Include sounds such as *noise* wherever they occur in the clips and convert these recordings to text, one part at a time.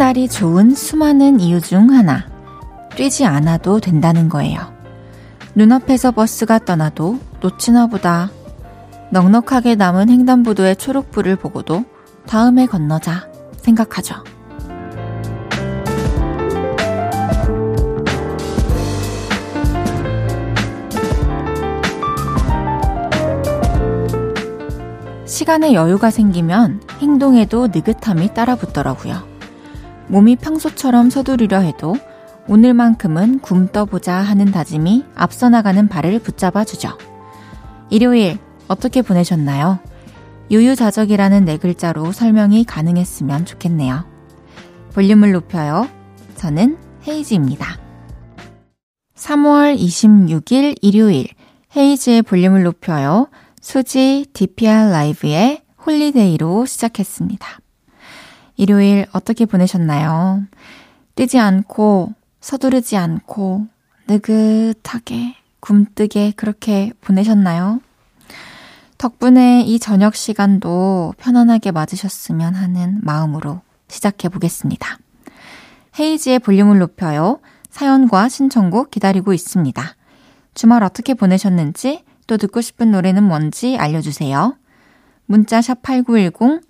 날이 좋은 수많은 이유 중 하나. 뛰지 않아도 된다는 거예요. 눈앞에서 버스가 떠나도 놓치나 보다. 넉넉하게 남은 횡단보도의 초록불을 보고도 다음에 건너자 생각하죠. 시간에 여유가 생기면 행동에도 느긋함이 따라 붙더라고요. 몸이 평소처럼 서두르려 해도 오늘만큼은 굶떠보자 하는 다짐이 앞서 나가는 발을 붙잡아 주죠. 일요일 어떻게 보내셨나요? 유유자적이라는 네 글자로 설명이 가능했으면 좋겠네요. 볼륨을 높여요. 저는 헤이즈입니다. 3월 26일 일요일 헤이즈의 볼륨을 높여요. 수지 DPR LIVE의 Holiday로 시작했습니다. 일요일 어떻게 보내셨나요? 뛰지 않고, 서두르지 않고, 느긋하게, 굼뜨게 그렇게 보내셨나요? 덕분에 이 저녁 시간도 편안하게 맞으셨으면 하는 마음으로 시작해 보겠습니다. 헤이즈의 볼륨을 높여요. 사연과 신청곡 기다리고 있습니다. 주말 어떻게 보내셨는지 또 듣고 싶은 노래는 뭔지 알려주세요. 문자 샵 8910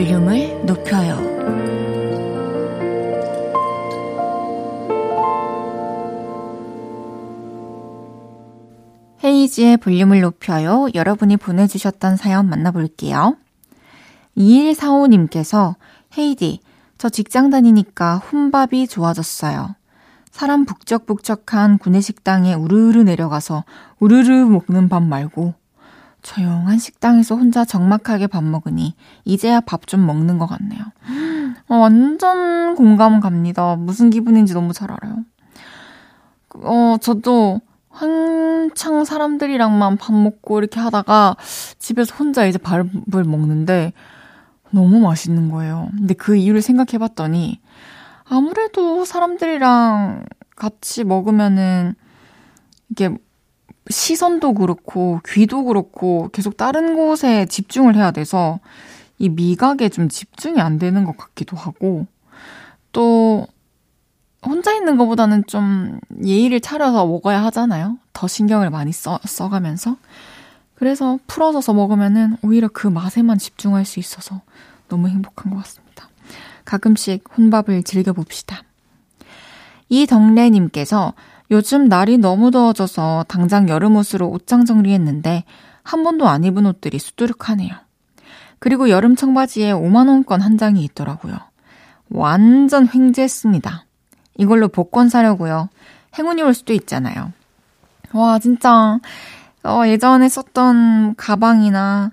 볼륨을 높여요. 헤이지의 볼륨을 높여요. 여러분이 보내주셨던 사연 만나볼게요. 2145님께서 헤이디, 저 직장 다니니까 혼밥이 좋아졌어요. 사람 북적북적한 구내식당에 우르르 내려가서 우르르 먹는 밥 말고 조용한 식당에서 혼자 적막하게 밥 먹으니 이제야 밥 좀 먹는 것 같네요. 어, 완전 공감 갑니다. 무슨 기분인지 너무 잘 알아요. 어, 저도 한창 사람들이랑만 밥 먹고 이렇게 하다가 집에서 혼자 이제 밥을 먹는데 너무 맛있는 거예요. 근데 그 이유를 생각해 봤더니 아무래도 사람들이랑 같이 먹으면은 이게 시선도 그렇고 귀도 그렇고 계속 다른 곳에 집중을 해야 돼서 이 미각에 좀 집중이 안 되는 것 같기도 하고 또 혼자 있는 것보다는 좀 예의를 차려서 먹어야 하잖아요. 더 신경을 많이 써, 써가면서. 그래서 풀어져서 먹으면은 오히려 그 맛에만 집중할 수 있어서 너무 행복한 것 같습니다. 가끔씩 혼밥을 즐겨봅시다. 이덕래님께서 요즘 날이 너무 더워져서 당장 여름 옷으로 옷장 정리했는데 한 번도 안 입은 옷들이 수두룩하네요. 그리고 여름 청바지에 5만원권 한 장이 있더라고요. 완전 횡재했습니다. 이걸로 복권 사려고요. 행운이 올 수도 있잖아요. 와, 진짜, 어, 예전에 썼던 가방이나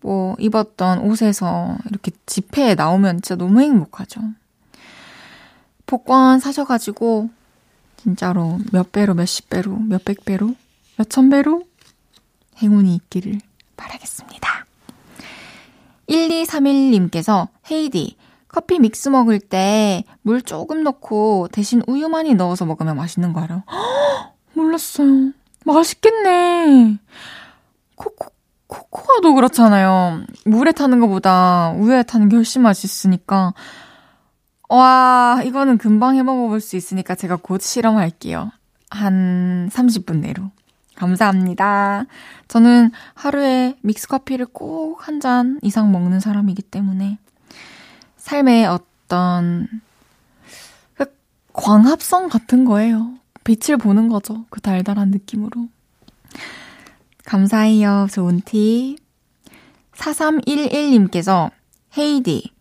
뭐 입었던 옷에서 이렇게 지폐에 나오면 진짜 너무 행복하죠. 복권 사셔가지고 진짜로 몇 배로, 몇십 배로, 몇백 배로, 몇천 배로 행운이 있기를 바라겠습니다. 1231님께서 헤이디, 커피 믹스 먹을 때 물 조금 넣고 대신 우유 많이 넣어서 먹으면 맛있는 거 알아요? *gasps* 몰랐어요. 맛있겠네. 코코, 코코아도 그렇잖아요. 물에 타는 것보다 우유에 타는 게 훨씬 맛있으니까 와, 이거는 금방 해 먹어볼 수 있으니까 제가 곧 실험할게요. 한 30분 내로. 감사합니다. 저는 하루에 믹스커피를 꼭 한 잔 이상 먹는 사람이기 때문에 삶의 어떤 그 광합성 같은 거예요. 빛을 보는 거죠. 그 달달한 느낌으로. 감사해요. 좋은 팁. 4311님께서 헤이디,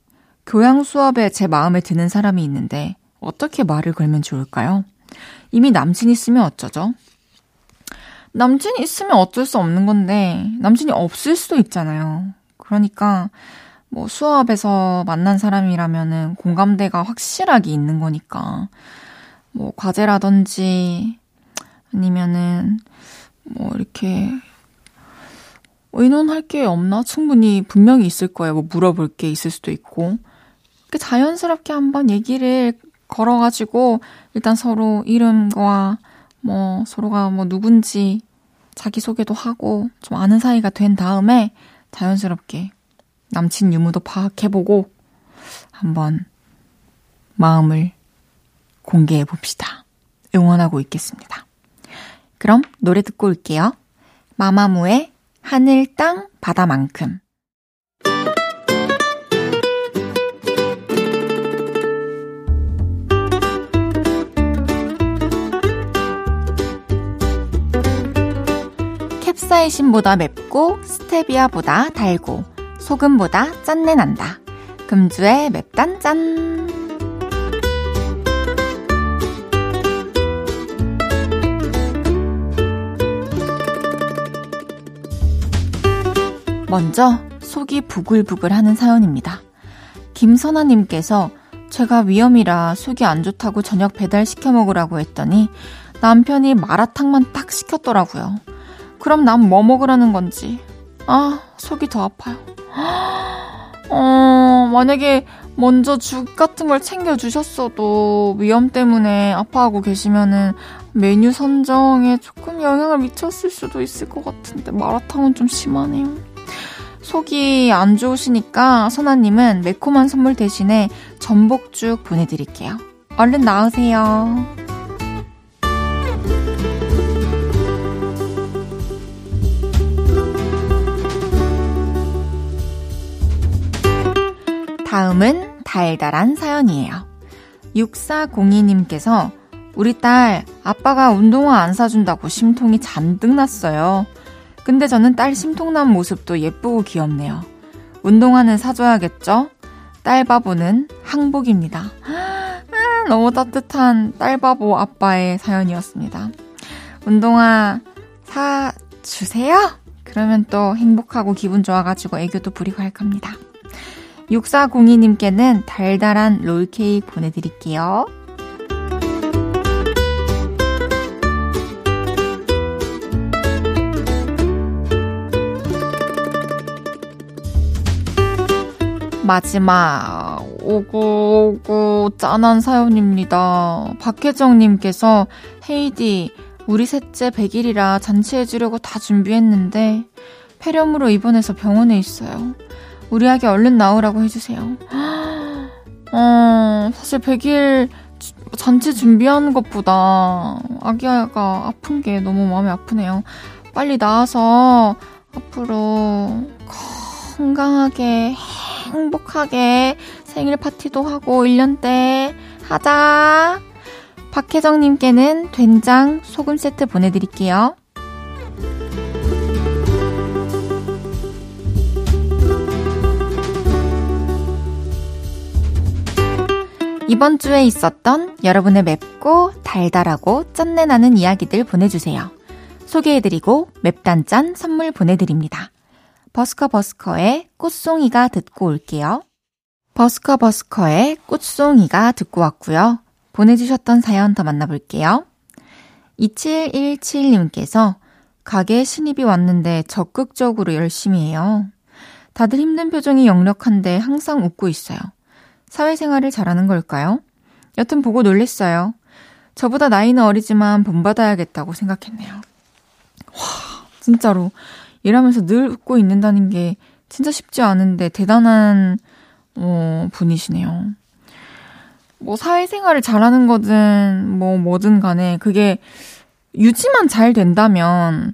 교양 수업에 제 마음에 드는 사람이 있는데 어떻게 말을 걸면 좋을까요? 이미 남친 있으면 어쩌죠? 남친이 있으면 어쩔 수 없는 건데 남친이 없을 수도 있잖아요. 그러니까 뭐 수업에서 만난 사람이라면은 공감대가 확실하게 있는 거니까. 뭐 과제라든지 아니면은 뭐 이렇게 의논할 게 없나? 충분히 분명히 있을 거예요. 뭐 물어볼 게 있을 수도 있고. 자연스럽게 한번 얘기를 걸어가지고 일단 서로 이름과 뭐 서로가 뭐 누군지 자기소개도 하고 좀 아는 사이가 된 다음에 자연스럽게 남친 유무도 파악해보고 한번 마음을 공개해 봅시다. 응원하고 있겠습니다. 그럼 노래 듣고 올게요. 마마무의 하늘, 땅, 바다만큼. 캡사이신보다 맵고 스테비아보다 달고 소금보다 짠내 난다. 금주의 맵단 짠. 먼저 속이 부글부글 하는 사연입니다. 김선아님께서 제가 위험이라 속이 안 좋다고 저녁 배달 시켜 먹으라고 했더니 남편이 마라탕만 딱 시켰더라고요. 그럼 난 뭐 먹으라는 건지. 아, 속이 더 아파요. *gasps* 어, 만약에 먼저 죽 같은 걸 챙겨주셨어도 위험 때문에 아파하고 계시면은 메뉴 선정에 조금 영향을 미쳤을 수도 있을 것 같은데 마라탕은 좀 심하네요. 속이 안 좋으시니까 선아님은 매콤한 선물 대신에 전복죽 보내드릴게요. 얼른 나으세요. 다음은 달달한 사연이에요. 6402님께서 우리 딸 아빠가 운동화 안 사준다고 심통이 잔뜩 났어요. 근데 저는 딸 심통난 모습도 예쁘고 귀엽네요. 운동화는 사줘야겠죠? 딸 바보는 항복입니다. 아, 너무 따뜻한 딸 바보 아빠의 사연이었습니다. 운동화 사주세요? 그러면 또 행복하고 기분 좋아가지고 애교도 부리고 할 겁니다. 6402님께는 달달한 롤케이크 보내드릴게요. 마지막 오구 오구 짠한 사연입니다. 박혜정님께서 헤이디 우리 셋째 100일이라 잔치해주려고 다 준비했는데 폐렴으로 입원해서 병원에 있어요. 우리 아기 얼른 나오라고 해주세요. *gasps* 어, 사실 100일 잔치 준비하는 것보다 아기가 아픈 게 너무 마음이 아프네요. 빨리 나와서 앞으로 건강하게 행복하게 생일 파티도 하고 1년 때 하자. 박혜정님께는 된장 소금 세트 보내드릴게요. 이번 주에 있었던 여러분의 맵고 달달하고 짠내 나는 이야기들 보내주세요. 소개해드리고 맵단짠 선물 보내드립니다. 버스커 버스커의 꽃송이가 듣고 올게요. 버스커 버스커의 꽃송이가 듣고 왔고요. 보내주셨던 사연 더 만나볼게요. 2717님께서 가게에 신입이 왔는데 적극적으로 열심히 해요. 다들 힘든 표정이 역력한데 항상 웃고 있어요. 사회생활을 잘하는 걸까요? 여튼 보고 놀랬어요. 저보다 나이는 어리지만 본받아야겠다고 생각했네요. 와, 진짜로. 일하면서 늘 웃고 있는다는 게 진짜 쉽지 않은데 대단한, 어, 분이시네요. 뭐 사회생활을 잘하는 거든 뭐 뭐든 간에 그게 유지만 잘 된다면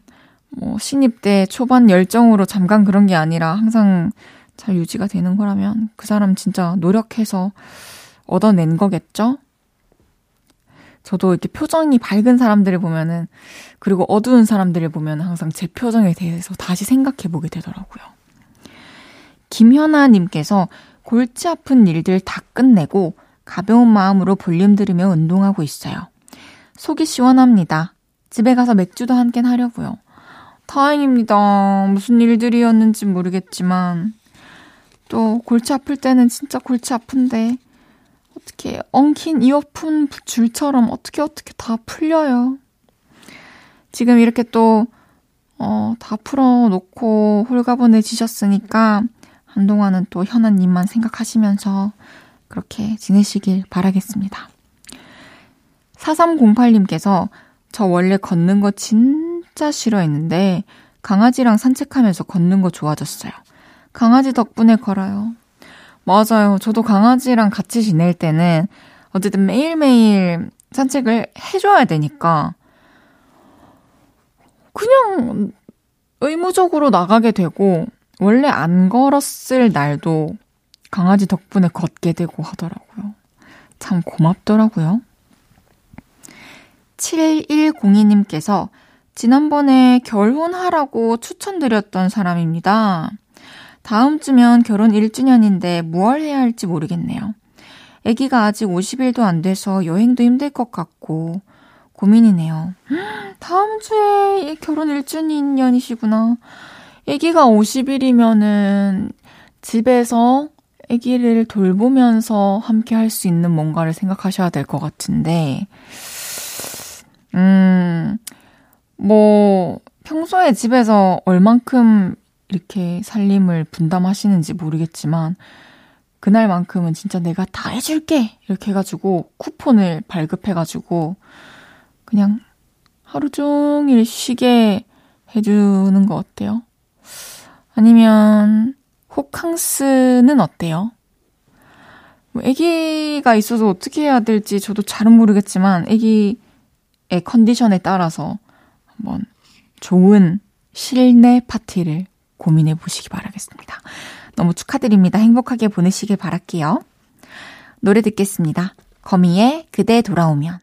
뭐 신입 때 초반 열정으로 잠깐 그런 게 아니라 항상 잘 유지가 되는 거라면 그 사람 진짜 노력해서 얻어낸 거겠죠? 저도 이렇게 표정이 밝은 사람들을 보면은, 그리고 어두운 사람들을 보면 항상 제 표정에 대해서 다시 생각해 보게 되더라고요. 김현아 님께서 골치 아픈 일들 다 끝내고 가벼운 마음으로 볼륨 들으며 운동하고 있어요. 속이 시원합니다. 집에 가서 맥주도 한 캔 하려고요. 다행입니다. 무슨 일들이었는지 모르겠지만 또 골치 아플 때는 진짜 골치 아픈데 어떻게 엉킨 이어폰 줄처럼 어떻게 어떻게 다 풀려요. 지금 이렇게 또, 어, 다 풀어놓고 홀가분해지셨으니까 한동안은 또 현아님만 생각하시면서 그렇게 지내시길 바라겠습니다. 4308님께서 저 원래 걷는 거 진짜 싫어했는데 강아지랑 산책하면서 걷는 거 좋아졌어요. 강아지 덕분에 걸어요. 맞아요. 저도 강아지랑 같이 지낼 때는 어쨌든 매일매일 산책을 해줘야 되니까 그냥 의무적으로 나가게 되고 원래 안 걸었을 날도 강아지 덕분에 걷게 되고 하더라고요. 참 고맙더라고요. 7102님께서 지난번에 결혼하라고 추천드렸던 사람입니다. 다음 주면 결혼 1주년인데 무얼 해야 할지 모르겠네요. 아기가 아직 50일도 안 돼서 여행도 힘들 것 같고 고민이네요. 다음 주에 결혼 1주년이시구나. 아기가 50일이면은 집에서 아기를 돌보면서 함께 할 수 있는 뭔가를 생각하셔야 될 것 같은데, 음, 뭐, 평소에 집에서 얼만큼 이렇게 살림을 분담하시는지 모르겠지만, 그날만큼은 진짜 내가 다 해줄게! 이렇게 해가지고, 쿠폰을 발급해가지고, 그냥 하루 종일 쉬게 해주는 거 어때요? 아니면, 호캉스는 어때요? 뭐, 아기가 있어서 어떻게 해야 될지 저도 잘은 모르겠지만, 아기의 컨디션에 따라서 한번 좋은 실내 파티를 고민해 보시기 바라겠습니다. 너무 축하드립니다. 행복하게 보내시길 바랄게요. 노래 듣겠습니다. 거미의 그대 돌아오면.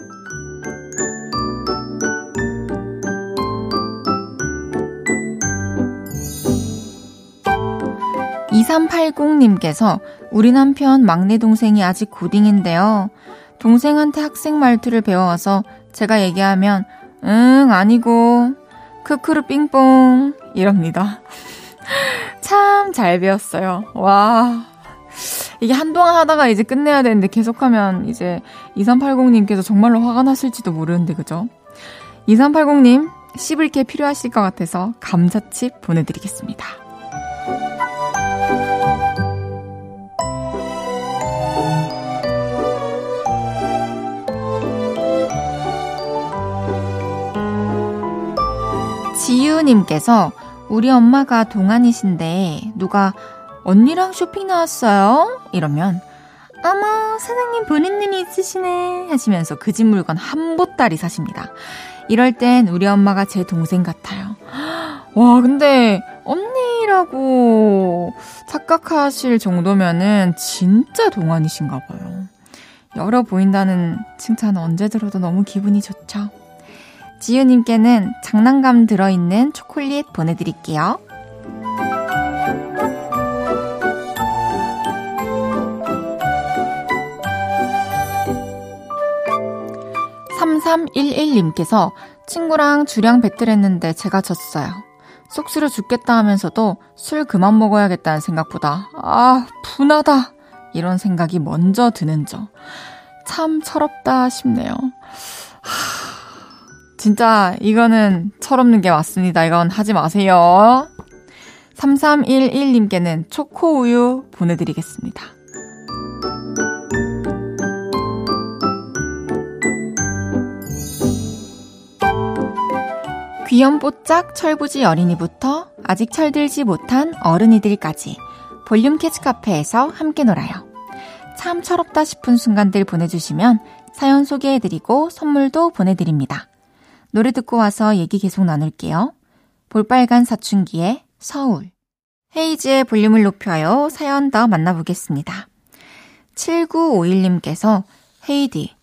2380님께서 우리 남편 막내 동생이 아직 고딩인데요. 동생한테 학생 말투를 배워와서 제가 얘기하면 응 아니고 크크르 삥뽕 이럽니다. *laughs* 참 잘 배웠어요. 와 이게 한동안 하다가 이제 끝내야 되는데 계속하면 이제 2380님께서 정말로 화가 났을지도 모르는데 그죠? 2380님 씹을 게 필요하실 것 같아서 감자칩 보내드리겠습니다. 지유님께서 우리 엄마가 동안이신데 누가 언니랑 쇼핑 나왔어요? 이러면 어머 사장님 보는 눈이 있으시네 하시면서 그 집 물건 한 보따리 사십니다. 이럴 땐 우리 엄마가 제 동생 같아요. *gasps* 와 근데 언니라고 착각하실 정도면은 진짜 동안이신가 봐요. 열어 보인다는 칭찬 언제 들어도 너무 기분이 좋죠. 지유님께는 장난감 들어있는 초콜릿 보내드릴게요. 3311님께서 친구랑 주량 배틀했는데 제가 졌어요. 쏙쓰려 죽겠다 하면서도 술 그만 먹어야겠다는 생각보다 아 분하다 이런 생각이 먼저 드는 점. 참 철없다 싶네요. 하... 진짜 이거는 철없는 게 맞습니다. 이건 하지 마세요. 3311님께는 초코우유 보내드리겠습니다. 귀염뽀짝 철부지 어린이부터 아직 철들지 못한 어른이들까지 볼륨 kids 카페에서 함께 놀아요. 참 철없다 싶은 순간들 보내주시면 사연 소개해드리고 선물도 보내드립니다. 노래 듣고 와서 얘기 계속 나눌게요. 볼빨간 사춘기의 서울. 헤이즈의 볼륨을 높여요. 사연 더 만나보겠습니다. 7951님께서 헤이디,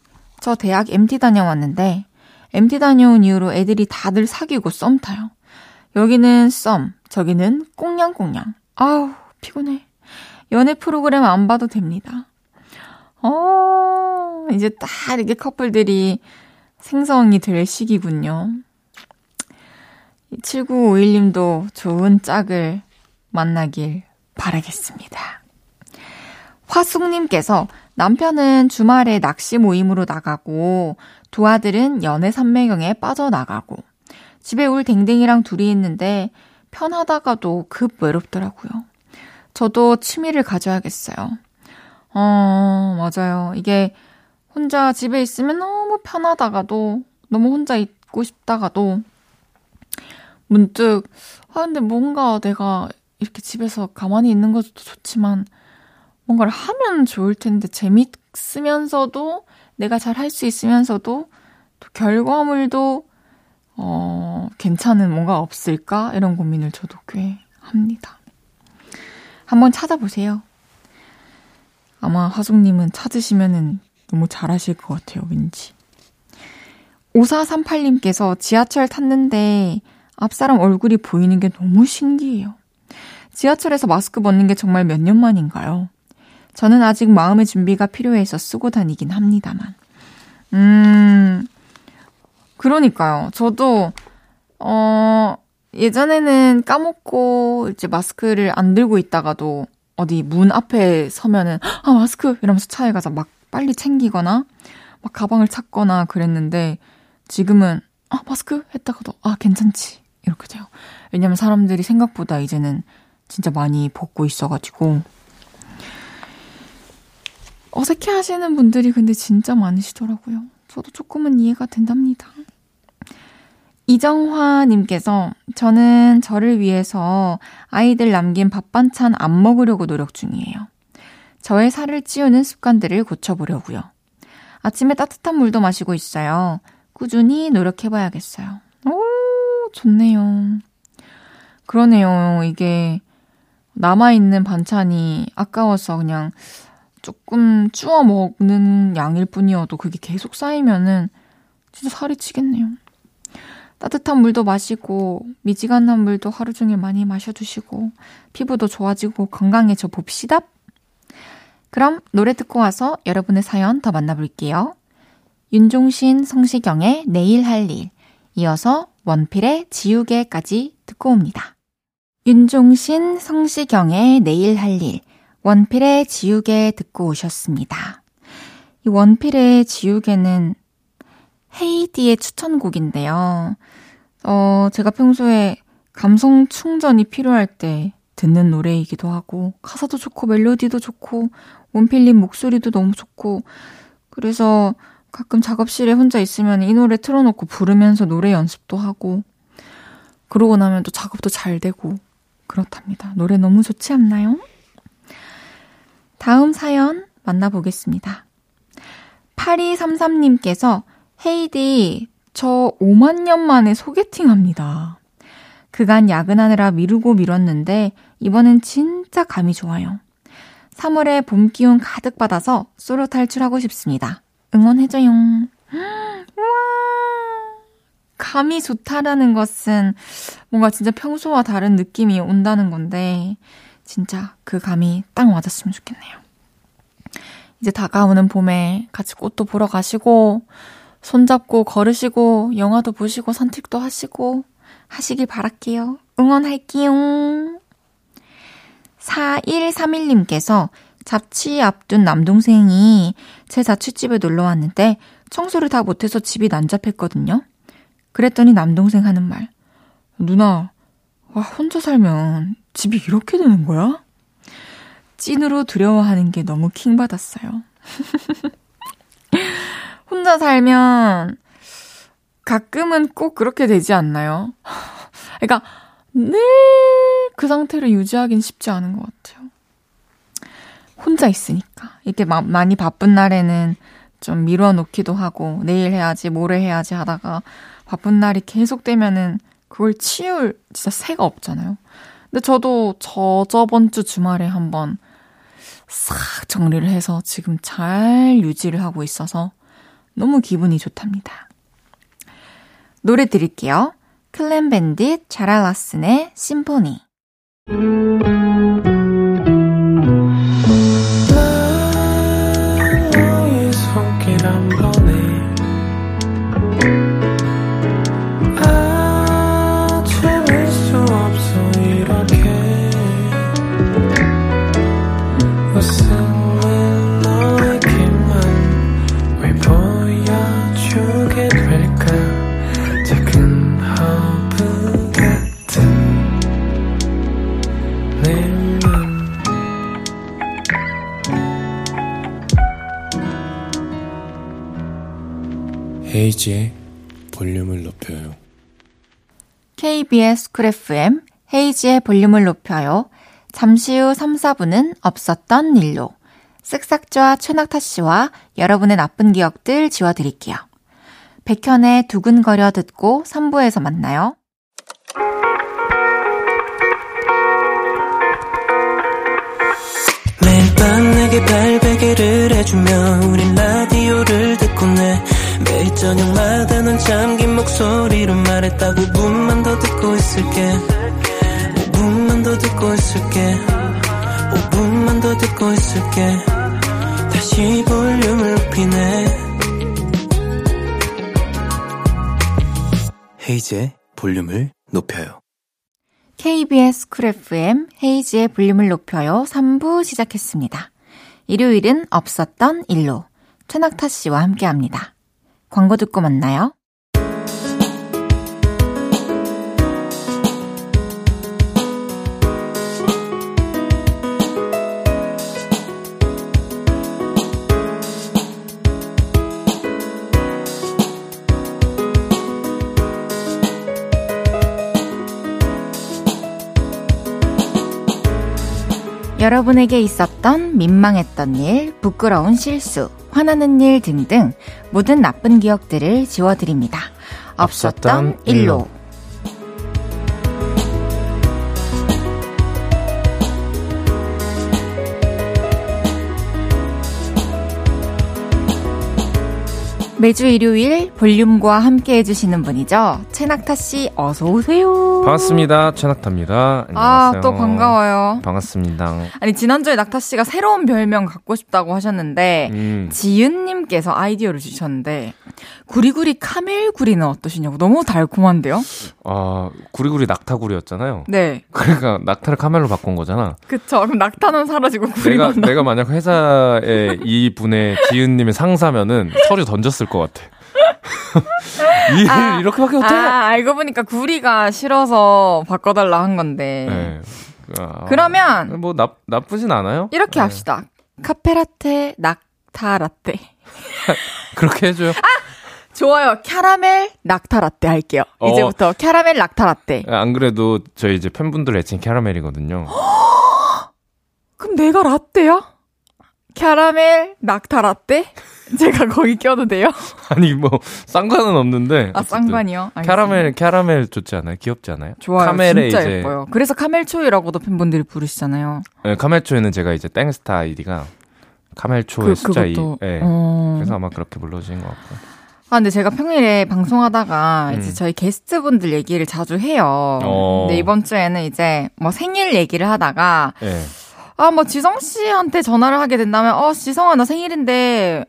저 대학 MT 다녀왔는데 MT 다녀온 이후로 애들이 다들 사귀고 썸 타요. 여기는 썸, 저기는 꽁냥꽁냥. 아우, 피곤해. 연애 프로그램 안 봐도 됩니다. 어, 이제 딱 이렇게 커플들이 생성이 될 시기군요. 7951님도 좋은 짝을 만나길 바라겠습니다. 화숙님께서 남편은 주말에 낚시 모임으로 나가고 두 아들은 연애 삼매경에 빠져나가고 집에 울 댕댕이랑 둘이 있는데 편하다가도 급 외롭더라고요. 저도 취미를 가져야겠어요. 어, 맞아요. 이게 혼자 집에 있으면 너무 편하다가도 너무 혼자 있고 싶다가도 문득 아 근데 뭔가 내가 이렇게 집에서 가만히 있는 것도 좋지만 뭔가를 하면 좋을 텐데 재밌으면서도 내가 잘 할 수 있으면서도 또 결과물도 어, 괜찮은 뭔가 없을까? 이런 고민을 저도 꽤 합니다. 한번 찾아보세요. 아마 화숙님은 찾으시면은 너무 잘하실 것 같아요, 왠지. 5438님께서 지하철 탔는데 앞사람 얼굴이 보이는 게 너무 신기해요. 지하철에서 마스크 벗는 게 정말 몇 년 만인가요? 저는 아직 마음의 준비가 필요해서 쓰고 다니긴 합니다만. 음, 그러니까요. 저도, 어, 예전에는 까먹고 이제 마스크를 안 들고 있다가도 어디 문 앞에 서면은, 아, 마스크! 이러면서 차에 가서 막 빨리 챙기거나, 막 가방을 찾거나 그랬는데, 지금은, 아, 마스크! 했다가도, 아, 괜찮지. 이렇게 돼요. 왜냐면 사람들이 생각보다 이제는 진짜 많이 벗고 있어가지고. 어색해 하시는 분들이 근데 진짜 많으시더라고요. 저도 조금은 이해가 된답니다. 이정화님께서 저는 저를 위해서 아이들 남긴 밥 반찬 안 먹으려고 노력 중이에요. 저의 살을 찌우는 습관들을 고쳐보려고요. 아침에 따뜻한 물도 마시고 있어요. 꾸준히 노력해봐야겠어요. 오, 좋네요. 그러네요. 이게 남아있는 반찬이 아까워서 그냥 조금 쭈어 먹는 양일 뿐이어도 그게 계속 쌓이면은 진짜 살이 치겠네요. 따뜻한 물도 마시고 미지근한 물도 하루 종일 많이 마셔주시고 피부도 좋아지고 건강해져 봅시다. 그럼 노래 듣고 와서 여러분의 사연 더 만나볼게요. 윤종신, 성시경의 내일 할 일, 이어서 원필의 지우개까지 듣고 옵니다. 윤종신, 성시경의 내일 할 일, 원필의 지우개 듣고 오셨습니다. 이 원필의 지우개는 헤이디의 추천곡인데요. 어, 제가 평소에 감성 충전이 필요할 때 듣는 노래이기도 하고, 가사도 좋고, 멜로디도 좋고, 원필님 목소리도 너무 좋고, 그래서 가끔 작업실에 혼자 있으면 이 노래 틀어놓고 부르면서 노래 연습도 하고, 그러고 나면 또 작업도 잘 되고, 그렇답니다. 노래 너무 좋지 않나요? 다음 사연 만나보겠습니다. 8233님께서 헤이디, 저 5만 년 만에 소개팅 합니다. 그간 야근하느라 미루고 미뤘는데 이번엔 진짜 감이 좋아요. 3월에 봄 기운 가득 받아서 솔로 탈출하고 싶습니다. 응원해줘요. *gasps* 우와. 감이 좋다라는 것은 뭔가 진짜 평소와 다른 느낌이 온다는 건데, 진짜 그 감이 딱 맞았으면 좋겠네요. 이제 다가오는 봄에 같이 꽃도 보러 가시고, 손잡고 걸으시고, 영화도 보시고, 산책도 하시고, 하시길 바랄게요. 응원할게요. 4131님께서 자취 앞둔 남동생이 제 자취집에 놀러 왔는데 청소를 다 못해서 집이 난잡했거든요. 그랬더니 남동생 하는 말. 누나, 와, 혼자 살면 집이 이렇게 되는 거야? 찐으로 두려워하는 게 너무 킹받았어요. *laughs* 혼자 살면 가끔은 꼭 그렇게 되지 않나요? *laughs* 그러니까 늘 그 상태를 유지하긴 쉽지 않은 것 같아요. 혼자 있으니까. 이렇게 마, 많이 바쁜 날에는 좀 미뤄 놓기도 하고, 내일 해야지, 모레 해야지 하다가, 바쁜 날이 계속되면은 그걸 치울 진짜 새가 없잖아요. 근데 저도 저 저번 주 주말에 한번 싹 정리를 해서 지금 잘 유지를 하고 있어서 너무 기분이 좋답니다. 노래 드릴게요. 클랜 밴딧 자랄라슨의 심포니. Thank you. 헤이즈의 볼륨을 높여요. KBS 쿨 FM 헤이즈의 볼륨을 높여요. 잠시 후 3, 4부는 없었던 일로 쓱싹좌 최낙타 씨와 여러분의 나쁜 기억들 지워드릴게요. 백현의 두근거려 듣고 3부에서 만나요. 매일 밤 내게 팔베개를 해주며 우린 라디오를 듣고 내 매일 저녁마다 넌 잠긴 목소리로 말했다 5분만 더 듣고 있을게. 5분만 더 듣고 있을게. 5분만 더 듣고 있을게. 다시 볼륨을 높이네. 헤이즈의 볼륨을 높여요. KBS 쿨 FM 헤이즈의 볼륨을 높여요. 3부 시작했습니다. 일요일은 없었던 일로. 최낙타 씨와 함께합니다. 광고 듣고 만나요. 여러분에게 있었던 민망했던 일, 부끄러운 실수, 화나는 일 등등 모든 나쁜 기억들을 지워드립니다. 없었던 일로. 매주 일요일 볼륨과 함께 해주시는 분이죠. 최낙타 씨, 어서오세요. 반갑습니다. 최낙타입니다. 안녕하세요. 아, 또 반가워요. 반갑습니다. 아니, 지난주에 낙타 씨가 새로운 별명 갖고 싶다고 하셨는데, 음. 지윤님께서 아이디어를 주셨는데, 구리구리 카멜구리는 어떠시냐고. 너무 달콤한데요? 아, 구리구리 낙타구리였잖아요. 네. 그러니까 낙타를 카멜로 바꾼 거잖아. 그쵸. 그럼 낙타는 사라지고 구리만 내가, 내가 만약 회사에 이 분의 지윤님의 상사면은 서류 던졌을 것 같아. *laughs* 일 아, 이렇게밖에 못해. 아, 알고 보니까 구리가 싫어서 바꿔달라 한 건데. 네. 아, 그러면 뭐 나, 나쁘진 않아요. 이렇게 네. 합시다. 카페라테 낙타라떼. *laughs* 그렇게 해줘요. 아! 좋아요. 캐러멜 낙타라떼 할게요. 어, 이제부터 캐러멜 낙타라떼. 안 그래도 저희 이제 팬분들 애칭 캐러멜이거든요. *gasps* 그럼 내가 라떼야? 캐러멜 낙타 라떼? *laughs* 제가 거기 껴도 돼요? *laughs* 아니 뭐 상관은 없는데. 아 쌍관이요? 캐러멜 캐러멜 좋지 않아요? 귀엽지 않아요? 좋아요. 카멜에 진짜 이제... 예뻐요. 그래서 카멜초이라고도 팬분들이 부르시잖아요. 네, 카멜초이는 제가 이제 땡스타 아이디가 카멜초의 그, 숫자 2. 네. 어... 그래서 아마 그렇게 불러주신 것 같고. 아, 근데 제가 평일에 방송하다가 음. 이제 저희 게스트분들 얘기를 자주 해요. 어... 근데 이번 주에는 이제 뭐 생일 얘기를 하다가 네. 아, 뭐 지성 씨한테 전화를 하게 된다면 어, 지성아 나 생일인데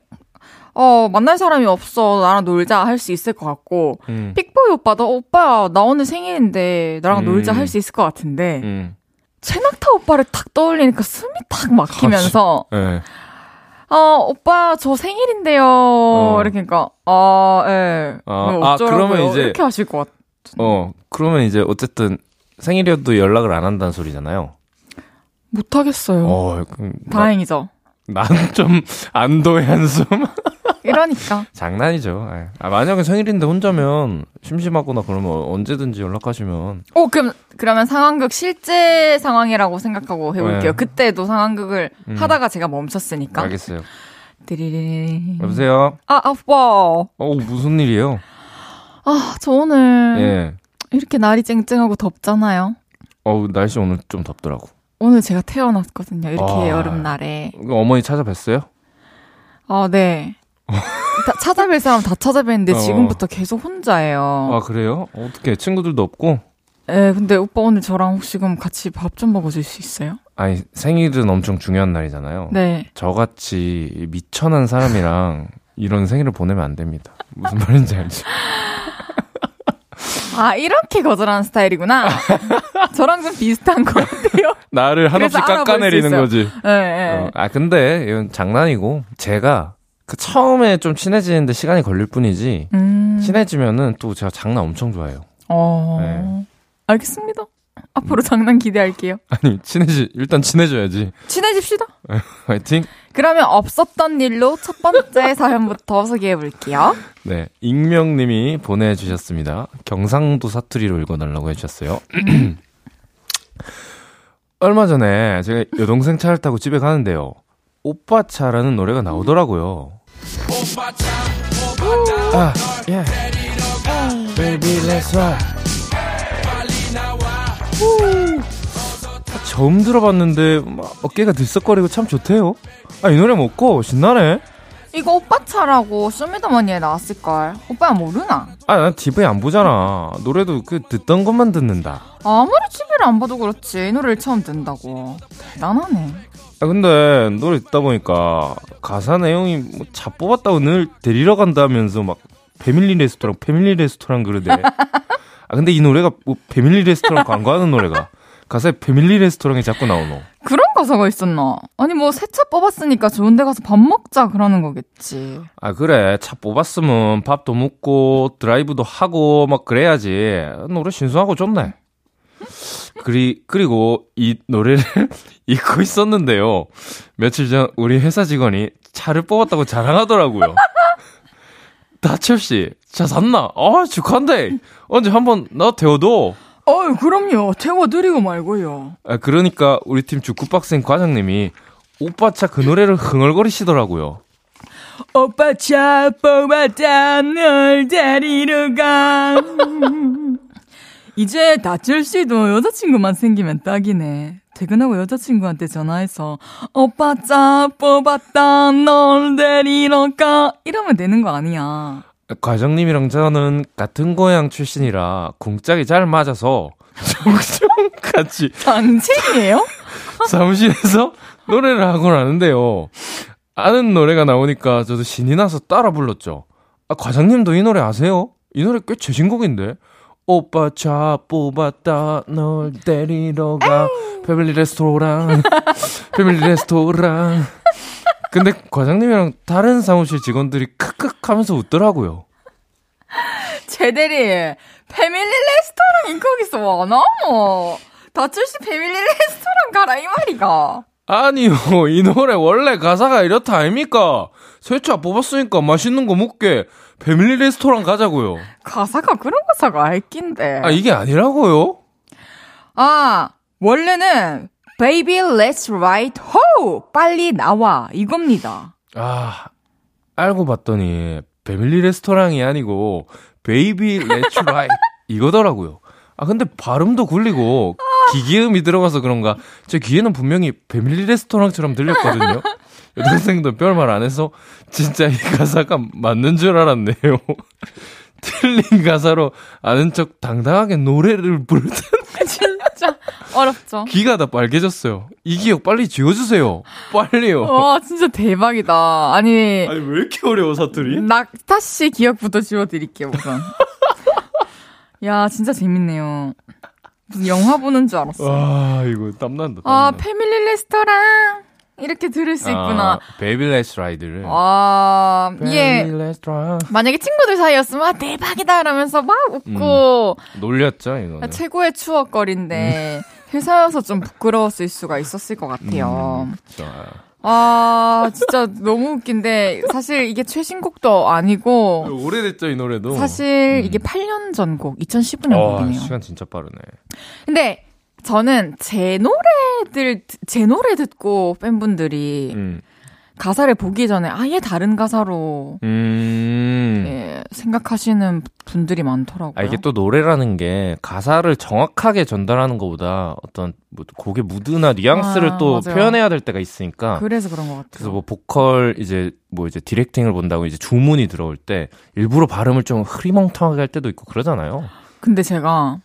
어, 만날 사람이 없어. 나랑 놀자 할 수 있을 것 같고, 음. 픽보이 오빠도, 오빠, 나 오늘 생일인데, 나랑 음. 놀자 할 수 있을 것 같은데, 음. 최낙타 오빠를 탁 떠올리니까 숨이 탁 막히면서, 네. 어, 오빠, 저 생일인데요. 어. 이렇게 하니까, 아, 예. 아, 뭐 아, 그러면 이제. 이렇게 하실 것 같. 어, 그러면 이제 어쨌든 생일이어도 연락을 안 한다는 소리잖아요. 못하겠어요. 어, 다행이죠. 난 좀 안도의 한숨. *laughs* 이러니까. 장난이죠. 예. 아, 만약에 생일인데 혼자면 심심하거나 그러면 언제든지 연락하시면. 오, 그럼, 그러면 상황극 실제 상황이라고 생각하고 해볼게요. 네. 그때도 상황극을 음. 하다가 제가 멈췄으니까. 알겠어요. 띠리리리. 여보세요? 아, 아빠. 어, 무슨 일이에요? 아, 저 오늘 예. 이렇게 날이 쨍쨍하고 덥잖아요. 어우, 날씨 오늘 좀 덥더라고. 오늘 제가 태어났거든요. 이렇게 아. 여름날에. 어머니 찾아뵀어요? 아, 네. 다 찾아뵐 사람 다 찾아뵀는데 어. 지금부터 계속 혼자예요. 아, 그래요? 어떻게 친구들도 없고? 네, 근데 오빠 오늘 저랑 혹시 그럼 같이 밥 좀 먹어줄 수 있어요? 아니, 생일은 엄청 중요한 날이잖아요. 네. 저같이 미천한 사람이랑 이런 생일을 보내면 안 됩니다. 무슨 말인지 알지? *laughs* 아, 이렇게 거절하는 스타일이구나. *laughs* 저랑 좀 비슷한 것 같아요. 나를 한없이 깎아내리는. 거지. 네, 네. 어, 아, 근데 이건 장난이고, 제가 그 처음에 좀 친해지는데 시간이 걸릴 뿐이지, 음. 친해지면은 또 제가 장난 엄청 좋아해요. 어. 네. 알겠습니다. 앞으로 장난 기대할게요. 아니, 친해지, 일단 친해져야지. 친해집시다. *laughs* 화이팅! 그러면 없었던 일로 첫 번째 *laughs* 사연부터 소개해 볼게요. 네, 익명님이 보내주셨습니다. 경상도 사투리로 읽어달라고 해주셨어요. *clears throat* 얼마 전에 제가 여동생 차를 타고 집에 가는데요. 오빠 차라는 노래가 나오더라고요. 아, 예. Baby, let's ride. 후. 처음 들어봤는데 막 어깨가 들썩거리고 참 좋대요. 아, 이 노래 먹고 신나네. 이거 오빠 차라고 쇼미더머니에 나왔을걸. 오빠야 모르나? 아, 난 TV 안 보잖아. 노래도 그 듣던 것만 듣는다. 아무리 TV를 안 봐도 그렇지. 이 노래를 처음 듣는다고. 대단하네. 아, 근데 노래 듣다 보니까 가사 내용이 뭐 차 뽑았다고 널 데리러 간다면서 막 패밀리 레스토랑, 패밀리 레스토랑 그러대. *laughs* 아, 근데 이 노래가 뭐 패밀리 레스토랑 광고하는 노래가 가사에 패밀리 레스토랑이 자꾸 나오노. 그런 가사가 있었나? 아니 뭐 새 차 뽑았으니까 좋은 데 가서 밥 먹자 그러는 거겠지. 아, 그래. 차 뽑았으면 밥도 먹고 드라이브도 하고 막 그래야지. 노래 신선하고 좋네. 그리, 그리고 이 노래를 *laughs* 잊고 있었는데요. 며칠 전 우리 회사 직원이 차를 뽑았다고 자랑하더라고요. *laughs* 다철 씨, 차 샀나? 아, 축하한데. 언제 한번 나 태워도. 어이 그럼요. 태워드리고 말고요. 아, 그러니까 우리 팀 축구박스인 과장님이 오빠 차 그 노래를 흥얼거리시더라고요. 오빠 차 뽑았다 널 데리러 가. *laughs* 이제 다철 씨도 여자친구만 생기면 딱이네. 퇴근하고 여자친구한테 전화해서 오빠 차 뽑았다 널 데리러 가 이러면 되는 거 아니야. 과장님이랑 저는 같은 고향 출신이라 궁짝이 잘 맞아서 종종 같이 당진이에요? 사무실에서 노래를 하곤 하는데요. 아는 노래가 나오니까 저도 신이 나서 따라 불렀죠. 아, 과장님도 이 노래 아세요? 이 노래 꽤 최신곡인데. 오빠 차 뽑았다 널 데리러 가 패밀리 레스토랑 *laughs* 패밀리 레스토랑 근데 과장님이랑 다른 사무실 직원들이 크크 하면서 웃더라고요. 제대리 패밀리 레스토랑이 거기서 와나모 다철 씨 패밀리 레스토랑 가라 이 말이가. 아니요, 이 노래 원래 가사가 이렇다 아닙니까? 세차 뽑았으니까 맛있는 거 먹게 패밀리 레스토랑 가자고요. 가사가 그런 가사가 알긴데. 아, 이게 아니라고요? 아, 원래는 Baby Let's Ride Ho! 빨리 나와 이겁니다. 아, 알고 봤더니 패밀리 레스토랑이 아니고 Baby Let's Ride 이거더라고요. 아, 근데 발음도 굴리고 기계음이 들어가서 그런가 제 귀에는 분명히 패밀리 레스토랑처럼 들렸거든요. *laughs* 여동생도 별말 안 해서 진짜 이 가사가 맞는 줄 알았네요. *laughs* 틀린 가사로 아는 척 당당하게 노래를 부르던 *laughs* 어렵죠. 귀가 다 빨개졌어요. 이 기억 빨리 지워주세요. 빨리요. 와, 진짜 대박이다. 아니, 아니 왜 이렇게 어려워 사투리? 낙타 씨 기억부터 지워드릴게요, 우선. *laughs* 야, 진짜 재밌네요. 무슨 영화 보는 줄 알았어. 아 이거 땀난다. 아, 땀나. 패밀리 레스토랑. 이렇게 들을 수 있구나. Baby Let's Ride를. 와, 예. 만약에 친구들 사이였으면, 아, 대박이다! 이러면서 막 웃고, 놀렸죠 이거. 아, 최고의 추억거리인데, 회사여서 좀 부끄러웠을 수가 있을 것 같아요. 좋아요. 아, 진짜 너무 웃긴데, 사실 이게 최신곡도 아니고, 오래됐죠, 이 노래도. 사실 음. 이게 8년 전 곡, 2015년 아, 곡이네요. 시간 진짜 빠르네. 근데 저는 제 노래들, 제 노래 듣고 팬분들이 음. 가사를 보기 전에 아예 다른 가사로 음. 예, 생각하시는 분들이 많더라고요. 아, 이게 또 노래라는 게 가사를 정확하게 전달하는 것보다 어떤 뭐 곡의 무드나 뉘앙스를 아, 또 맞아요. 표현해야 될 때가 있으니까. 그래서 그런 것 같아요. 그래서 뭐 보컬 이제 뭐 이제 directing을 본다고 이제 주문이 들어올 때 일부러 발음을 좀 흐리멍텅하게 할 때도 있고 그러잖아요. 근데 제가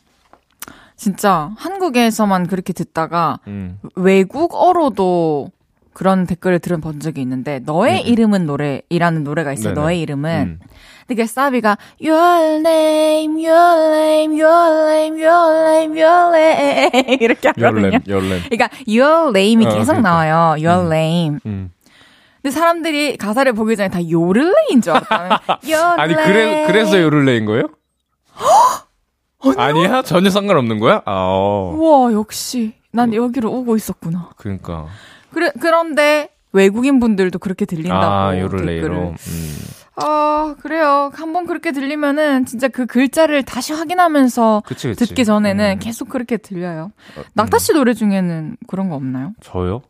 진짜 한국에서만 그렇게 듣다가 음. 외국어로도 그런 댓글을 들어본 적이 있는데 너의 음. 이름은 노래이라는 노래가 있어요. 네네. 너의 이름은 음. 근데 그 사비가 Your name, Your name, Your name, Your name, Your name *laughs* 이렇게 하거든요. Your name, Your name. 그러니까 Your name이 어, 계속 그러니까. 나와요. Your 음. name. 음. 근데 사람들이 가사를 보기 전에 다 요를레인 줄 알았다는. *laughs* Your 아니 그래 name. 그래서 요를레인 거예요? *gasps* 아니야 전혀 상관없는 거야? 아, 어. 우와 역시 난 여기로 오고 있었구나. 그러니까 그래 그런데 외국인 분들도 그렇게 들린다고 아 요를레이로. 댓글을. 음. 아 그래요. 한번 그렇게 들리면은 진짜 그 글자를 다시 확인하면서 그치 그치. 듣기 전에는 음. 계속 그렇게 들려요. 어, 낙타 음. 씨 노래 중에는 그런 거 없나요? 저요?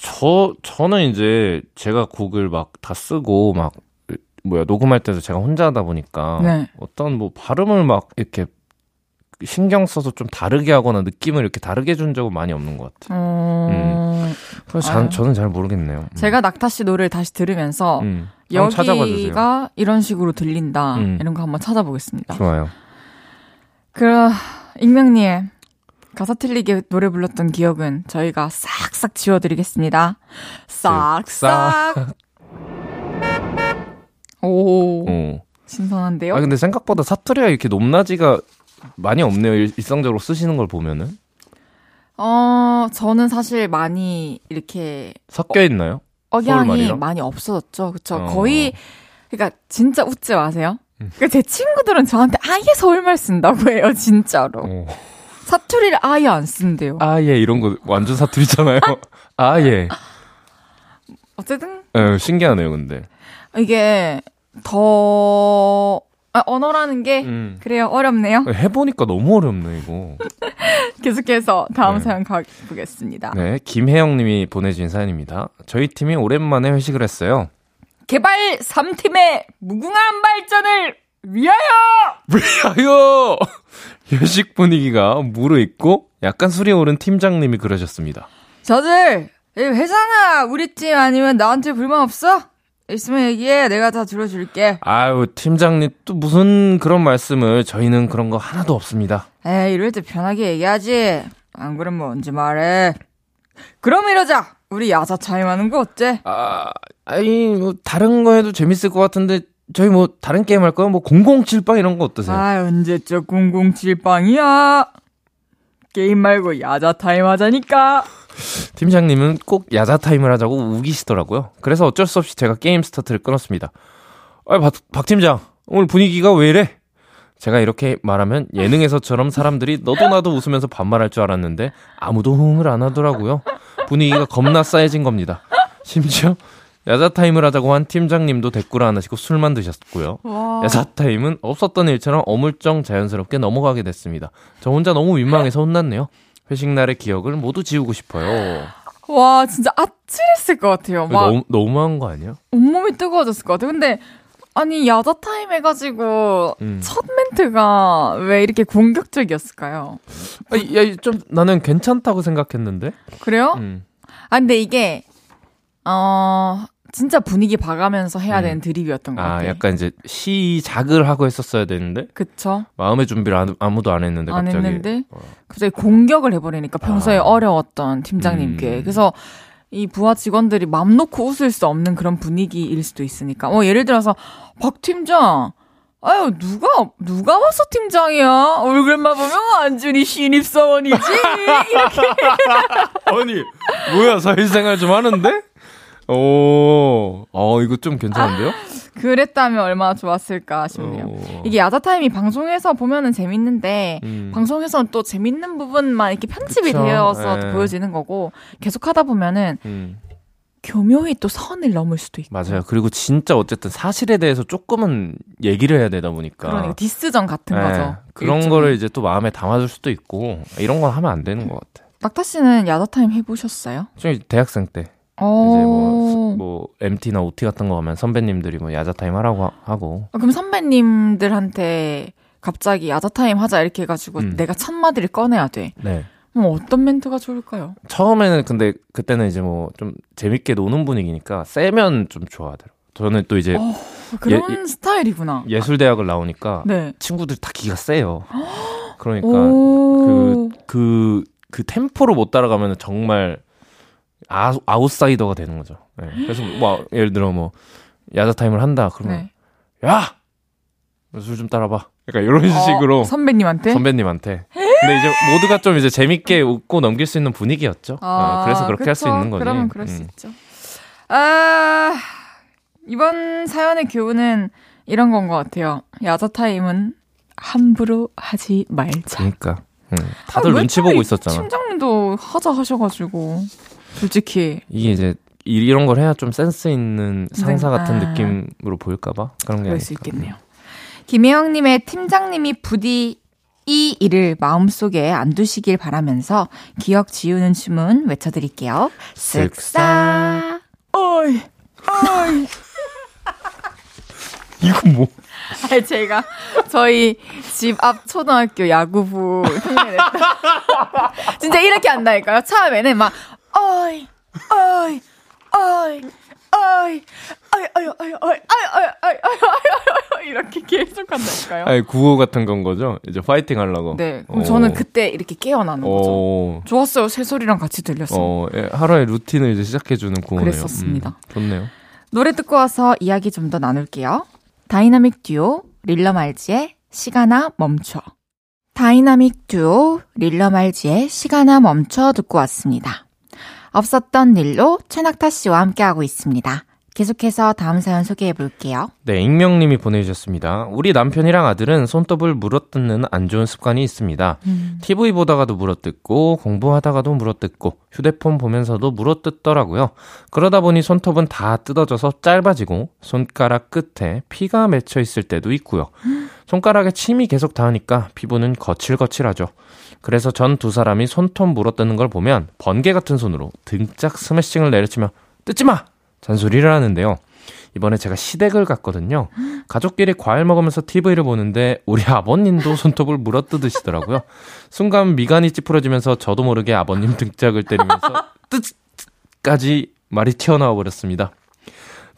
저 저는 이제 제가 곡을 막 다 쓰고 막 뭐야 녹음할 때도 제가 혼자 하다 보니까 네. 어떤 뭐 발음을 막 이렇게 신경 써서 좀 다르게 하거나 느낌을 이렇게 다르게 준 적은 많이 없는 것 같아요. 어... 그래서 아유. 전, 저는 잘 모르겠네요. 음. 제가 낙타 씨 노래를 다시 들으면서 음. 여기가 이런 식으로 들린다 음. 이런 거 한번 찾아보겠습니다. 좋아요. 그 익명님 가사 틀리게 노래 불렀던 기억은 저희가 싹싹 지워드리겠습니다. 싹싹. 오 어. 신선한데요? 아 근데 생각보다 사투리가 이렇게 높낮이가 많이 없네요. 일, 일상적으로 쓰시는 걸 보면은 어 저는 사실 많이 이렇게 섞여 있나요? 억양이? 많이 없어졌죠. 그쵸? 어. 거의 그러니까 진짜 웃지 마세요. 음. 그러니까 제 친구들은 저한테 아예 서울말 쓴다고 해요, 진짜로. 어. 사투리를 아예 안 쓴대요. 아예 이런 거 완전 사투리잖아요. 아예 어쨌든 어, 신기하네요. 근데 이게 더 아, 언어라는 게 음. 그래요 어렵네요. 해보니까 너무 어렵네 이거. *laughs* 계속해서 다음 네. 사연 가보겠습니다. 네, 김혜영님이 보내주신 사연입니다. 저희 팀이 오랜만에 회식을 했어요. 개발 3팀의 무궁한 발전을 위하여 *laughs* 위하여 회식 분위기가 무르익고 약간 술이 오른 팀장님이 그러셨습니다. 저들 이 회사나 우리 팀 아니면 나한테 불만 없어? 있으면 얘기해 내가 다 들어줄게. 아유 팀장님 또 무슨 그런 말씀을 저희는 그런 거 하나도 없습니다. 에이 이럴 때 편하게 얘기하지. 안 그러면 언제 말해. 그럼 이러자. 우리 야자 차임하는 거 어때? 아, 아니 뭐 다른 거 해도 재밌을 것 같은데 저희 뭐 다른 게임 할까요? 뭐 007빵 이런 거 어떠세요? 아 언제적 007빵이야. 게임 말고 야자 타임 하자니까. 팀장님은 꼭 야자 타임을 하자고 우기시더라고요. 그래서 어쩔 수 없이 제가 게임 스타트를 끊었습니다. 아, 박, 박 팀장, 오늘 분위기가 왜 이래? 제가 이렇게 말하면 예능에서처럼 사람들이 너도 나도 웃으면서 반말할 줄 알았는데 아무도 호응을 안 하더라고요. 분위기가 겁나 싸해진 겁니다. 심지어 야자 타임을 하자고 한 팀장님도 대꾸를 안 하시고 술만 드셨고요. 와. 야자 타임은 없었던 일처럼 어물쩡 자연스럽게 넘어가게 됐습니다. 저 혼자 너무 민망해서 혼났네요. 회식 날의 기억을 모두 지우고 싶어요. 와 진짜 아찔했을 것 같아요. 막 너무 너무한 거 아니야? 온몸이 뜨거워졌을 것 같아요. 근데 아니 야자 타임 해가지고 음. 첫 멘트가 왜 이렇게 공격적이었을까요? 아, 야, 좀 나는 괜찮다고 생각했는데. 그래요? 음. 아 근데 이게 어 진짜 분위기 봐가면서 해야 음. 되는 드립이었던 것 아, 같아요. 약간 이제 시작을 하고 했었어야 되는데 그쵸? 마음의 준비를 안- 아무도 안 했는데 안 갑자기. 했는데 어. 갑자기 공격을 해버리니까 평소에 아. 어려웠던 팀장님께 음. 그래서 이 부하 직원들이 맘 놓고 웃을 수 없는 그런 분위기일 수도 있으니까 뭐 예를 들어서 박 팀장 아유 누가 누가 와서 팀장이야 얼굴만 보면 완전히 신입사원이지 이렇게 *laughs* 아니 뭐야 사회생활 좀 하는데? 오, 어 이거 좀 괜찮은데요? 그랬다면 얼마나 좋았을까 싶네요. 어. 이게 야자 타임이 방송에서 보면은 재밌는데 음. 방송에서는 또 재밌는 부분만 이렇게 편집이 그쵸. 되어서 예. 보여지는 거고 계속 하다 보면은 음. 교묘히 또 선을 넘을 수도 있고. 맞아요. 그리고 진짜 어쨌든 사실에 대해서 조금은 얘기를 해야 되다 보니까. 그러니까 디스전 같은 네, 거죠. 그런 일종의. 거를 이제 또 마음에 담아둘 수도 있고 이런 건 하면 안 되는 것 같아. 낙타 씨는 야자타임 해보셨어요? 좀 대학생 때 어. 이제 뭐, 뭐 MT나 OT 같은 거 하면 선배님들이 뭐 야자 타임 하라고 하- 하고 어, 그럼 선배님들한테 갑자기 야자 타임 하자 이렇게 해가지고 음. 내가 첫 마디를 꺼내야 돼. 네. 그럼 어떤 멘트가 좋을까요? 처음에는 근데 그때는 이제 뭐 좀 재밌게 노는 분위기니까 세면 좀 좋아하더라고. 저는 또 이제 어, 그런 스타일이구나. 예술 대학을 나오니까 네. 친구들 다 기가 세요. 그러니까 오. 그, 그 템포로 못 따라가면 정말 아, 아웃사이더가 되는 거죠. 네. 그래서 뭐 예를 들어 뭐 야자 타임을 한다 그러면 네. 야! 술 좀 따라봐. 약간 이런 식으로 어, 선배님한테? 선배님한테. 근데 이제 모두가 좀 이제 재밌게 웃고 넘길 수 있는 분위기였죠. 아, 어, 그래서 그렇게 할 수. 있는 거지. 그러면 그럴 수 음. 있죠. 아, 이번 사연의 교훈은 이런 건 것 같아요. 야자 타임은 함부로 하지 말자. 그러니까. 음. 다들 아, 왜 눈치 또 보고 이 있었잖아. 팀장님도 하자 하셔가지고. 솔직히. 이게 이제 이- 이런 걸 해야 좀 센스 있는 상사 같은 아. 느낌으로 보일까봐 그런 게 그럴 수. 있겠네요. 김혜영님의 팀장님이 부디 이 일을 마음속에 안 두시길 바라면서 기억 지우는 주문 외쳐드릴게요. 쓱싹. 어이, 어이. *laughs* 이거 뭐? 아니, 제가 저희 집 앞 초등학교 야구부 *laughs* 흉내냈다. 진짜 이렇게 한다니까요. 처음에는 막, 어이, 어이, 어이, 어이, 어이, 어이, 어이, 어이, 어이, 어이, 어이, 이렇게 계속 한다니까요. 아니 구호 같은 건 거죠? 이제 파이팅 하려고. 네. 그럼 어. 저는 그때 이렇게 깨어나는 거죠. 어. 좋았어요. 새소리랑 같이 들렸어요. 어, 예, 하루의 루틴을 이제 시작해주는 구호네요. 그랬었습니다. 음, 좋네요. 노래 듣고 와서 이야기 좀 더 나눌게요. 다이나믹 듀오 릴러말즈의 시간아 멈춰. 다이나믹 듀오 릴러말즈의 시간아 멈춰 듣고 왔습니다. 없었던 일로 최낙타 씨와 함께하고 있습니다. 계속해서 다음 사연 소개해 볼게요. 네, 익명님이 보내주셨습니다. 우리 남편이랑 아들은 손톱을 물어뜯는 안 좋은 습관이 있습니다. TV 보다가도 물어뜯고, 공부하다가도 물어뜯고, 휴대폰 보면서도 물어뜯더라고요. 그러다 보니 손톱은 다 뜯어져서 짧아지고, 손가락 끝에 피가 맺혀 있을 때도 있고요. 손가락에 침이 계속 닿으니까 피부는 거칠거칠하죠. 그래서 전 두 사람이 손톱 물어뜯는 걸 보면 번개 같은 손으로 등짝 스매싱을 내려치며 뜯지 마! 잔소리를 하는데요. 이번에 제가 시댁을 갔거든요. 가족끼리 과일 먹으면서 TV를 보는데 우리 아버님도 손톱을 물어뜯으시더라고요. 순간 미간이 찌푸러지면서 저도 모르게 아버님 등짝을 때리면서 *laughs* 뜻까지 말이 튀어나와 버렸습니다.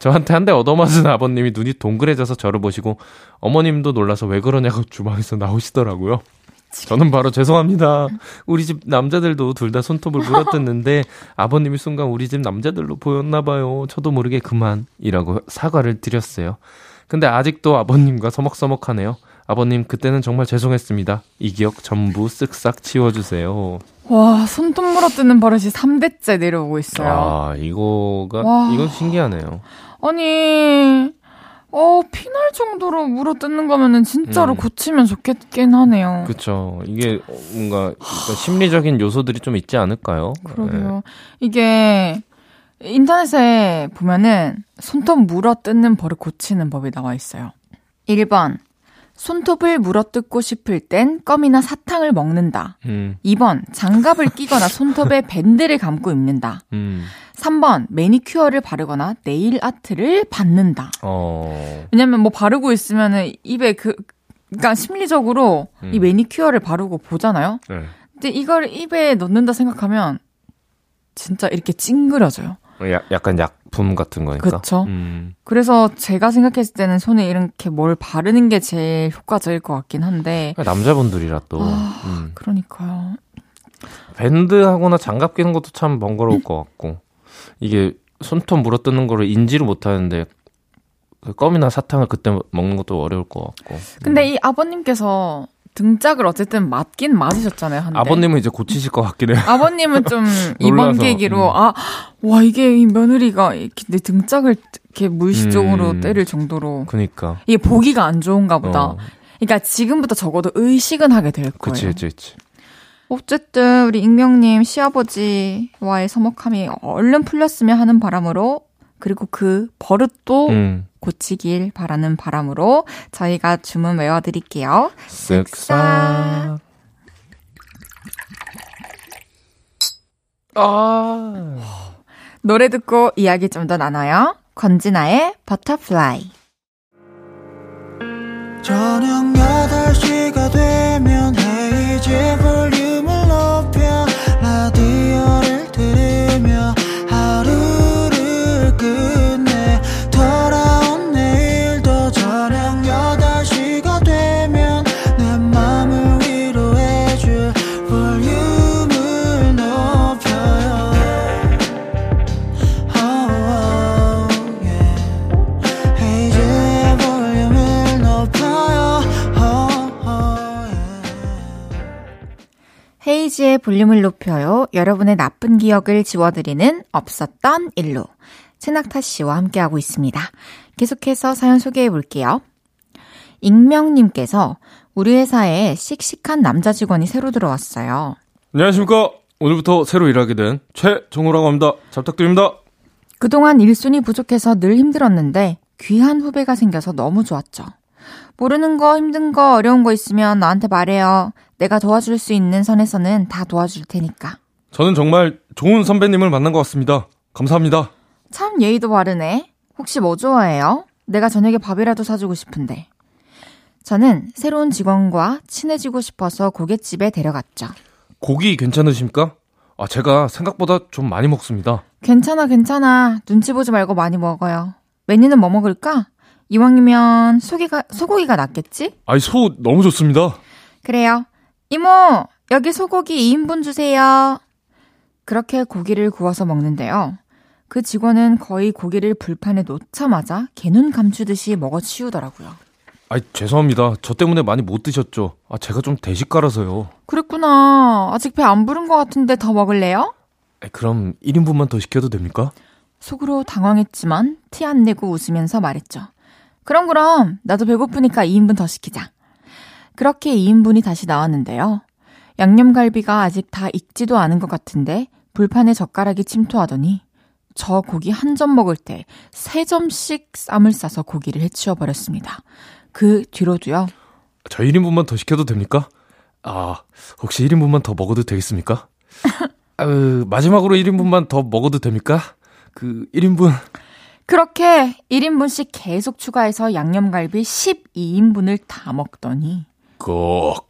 저한테 한 대 얻어맞은 아버님이 눈이 동그래져서 저를 보시고 어머님도 놀라서 왜 그러냐고 주방에서 나오시더라고요. 저는 바로 죄송합니다. 우리 집 남자들도 둘 다 손톱을 물어뜯는데 *laughs* 아버님이 순간 우리 집 남자들로 보였나 봐요. 저도 모르게 그만이라고 사과를 드렸어요. 근데 아직도 아버님과 서먹서먹하네요. 아버님 그때는 정말 죄송했습니다. 이 기억 전부 쓱싹 지워주세요. 와, 손톱 물어뜯는 버릇이 3대째 내려오고 있어요. 아 이거가 와. 이건 신기하네요. 아니, 어, 피날 정도로 물어뜯는 거면은 진짜로 음. 고치면 좋겠긴 하네요. 그쵸. 이게 뭔가 약간 심리적인 요소들이 좀 있지 않을까요? 그러게요. 이게 인터넷에 보면은 손톱 물어뜯는 버릇 고치는 법이 나와 있어요. 1번. 손톱을 물어뜯고 싶을 땐 껌이나 사탕을 먹는다. 음, 2번. 장갑을 끼거나 손톱에 *laughs* 밴드를 감고 입는다. 음, 3번. 매니큐어를 바르거나 네일 아트를 받는다. 어, 왜냐면 뭐 바르고 있으면은 입에 그, 그니까 심리적으로 음. 이 매니큐어를 바르고 보잖아요? 네. 근데 이걸 입에 넣는다 생각하면 진짜 이렇게 찡그려져요. 야, 약간 약 품 같은 거니까. 그쵸. 음, 그래서 제가 생각했을 때는 손에 이렇게 뭘 바르는 게 제일 효과적일 것 같긴 한데. 남자분들이라 또 아, 음. 그러니까요. 밴드 하거나 장갑 끼는 것도 참 번거로울 것 같고 이게 손톱 물어뜯는 거를 인지를 못하는데 그 껌이나 사탕을 그때 먹는 것도 어려울 것 같고. 근데 이 아버님께서 등짝을 어쨌든 맞긴 맞으셨잖아요. 한데. 아버님은 이제 고치실 것 같긴 해요. 아버님은 좀 *laughs* 이번 놀라서, 계기로 음. 아, 와 이게 이 며느리가 이렇게 내 등짝을 이렇게 물시적으로 음. 때릴 정도로 그니까. 이게 보기가 안 좋은가 보다. 어, 그러니까 지금부터 적어도 의식은 하게 될 거예요. 그치, 그치, 그치. 어쨌든 우리 익명님 시아버지와의 서먹함이 얼른 풀렸으면 하는 바람으로 그리고 그 버릇도 음. 고치길 바라는 바람으로 저희가 주문 외워드릴게요. 쓱싹. 아. 노래 듣고 이야기 좀 더 나눠요. 권진아의 Butterfly. 저녁 8시가 되면 헤이즈 볼륨을 높여 볼륨을 높여요. 여러분의 나쁜 기억을 지워드리는 없었던 일로. 최낙타 씨와 함께하고 있습니다. 계속해서 사연 소개해 볼게요. 익명님께서 우리 회사에 씩씩한 남자 직원이 새로 들어왔어요. 안녕하십니까. 오늘부터 새로 일하게 된 최종호라고 합니다. 잘 부탁드립니다. 그동안 일손이 부족해서 늘 힘들었는데 귀한 후배가 생겨서 너무 좋았죠. 모르는 거, 힘든 거, 어려운 거 있으면 나한테 말해요. 내가 도와줄 수 있는 선에서는 다 도와줄 테니까. 저는 정말 좋은 선배님을 만난 것 같습니다. 감사합니다. 참 예의도 바르네. 혹시 뭐 좋아해요? 내가 저녁에 밥이라도 사주고 싶은데. 저는 새로운 직원과 친해지고 싶어서 고깃집에 데려갔죠. 고기 괜찮으십니까? 아, 제가 생각보다 좀 많이 먹습니다. 괜찮아, 괜찮아. 눈치 보지 말고 많이 먹어요. 메뉴는 뭐 먹을까? 이왕이면 소고기가, 소고기가 낫겠지? 아이, 소 너무 좋습니다. 그래요. 이모, 여기 소고기 2인분 주세요. 그렇게 고기를 구워서 먹는데요. 그 직원은 거의 고기를 불판에 놓자마자 개눈 감추듯이 먹어 치우더라고요. 아이, 죄송합니다. 저 때문에 많이 못 드셨죠? 아, 제가 좀 대식가라서요. 그랬구나. 아직 배 안 부른 것 같은데 더 먹을래요? 아, 그럼 1인분만 더 시켜도 됩니까? 속으로 당황했지만 티 안 내고 웃으면서 말했죠. 그럼 그럼 나도 배고프니까 2인분 더 시키자. 그렇게 2인분이 다시 나왔는데요. 양념갈비가 아직 다 익지도 않은 것 같은데 불판에 젓가락이 침투하더니 저 고기 한 점 먹을 때 세 점씩 쌈을 싸서 고기를 해치워 버렸습니다. 그 뒤로도요. 저 1인분만 더 시켜도 됩니까? 아, 혹시 1인분만 더 먹어도 되겠습니까? *laughs* 아유, 마지막으로 1인분만 더 먹어도 됩니까? 그 1인분 그렇게 1인분씩 계속 추가해서 양념갈비 12인분을 다 먹더니 꼭.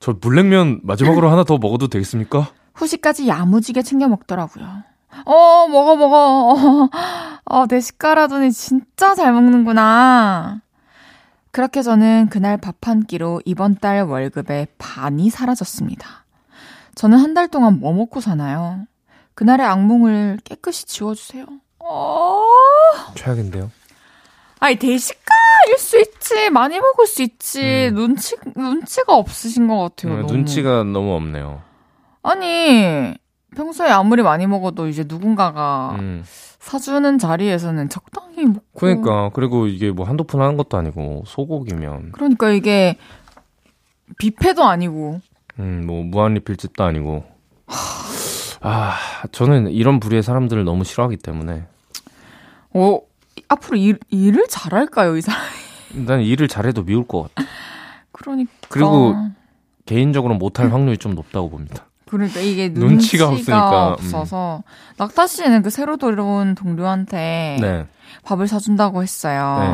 저 물냉면 마지막으로 하나 더 먹어도 되겠습니까? 후식까지 야무지게 챙겨 먹더라고요. 어, 먹어, 먹어. *laughs* 어, 내 식가라더니 진짜 잘 먹는구나. 그렇게 저는 그날 밥 한 끼로 이번 달 월급의 반이 사라졌습니다. 저는 한 달 동안 뭐 먹고 사나요? 그날의 악몽을 깨끗이 지워주세요. 어, 최악인데요. 아니, 대식가 일수 있지. 많이 먹을 수 있지. 음. 눈치, 눈치가 없으신 것 같아요. 네, 너무. 눈치가 너무 없네요. 아니, 평소에 아무리 많이 먹어도 이제 누군가가 음. 사주는 자리에서는 적당히 먹고. 그러니까 그리고 이게 뭐 한두 푼 하는 것도 아니고 소고기면 그러니까 이게 뷔페도 아니고. 음, 뭐 무한 리필 집도 아니고. 아, 저는 이런 부류의 사람들을 너무 싫어하기 때문에 어, 앞으로 일, 일을 잘할까요, 이 사람? 난 일을 잘해도 미울 것 같아. 그러니까. 그리고 개인적으로 못할 확률이 좀 높다고 봅니다. 그러니까 이게 눈치가 눈치가, 없으니까, 음. 없어서. 낙타 씨는 그 새로 들어온 동료한테 네. 밥을 사준다고 했어요. 네.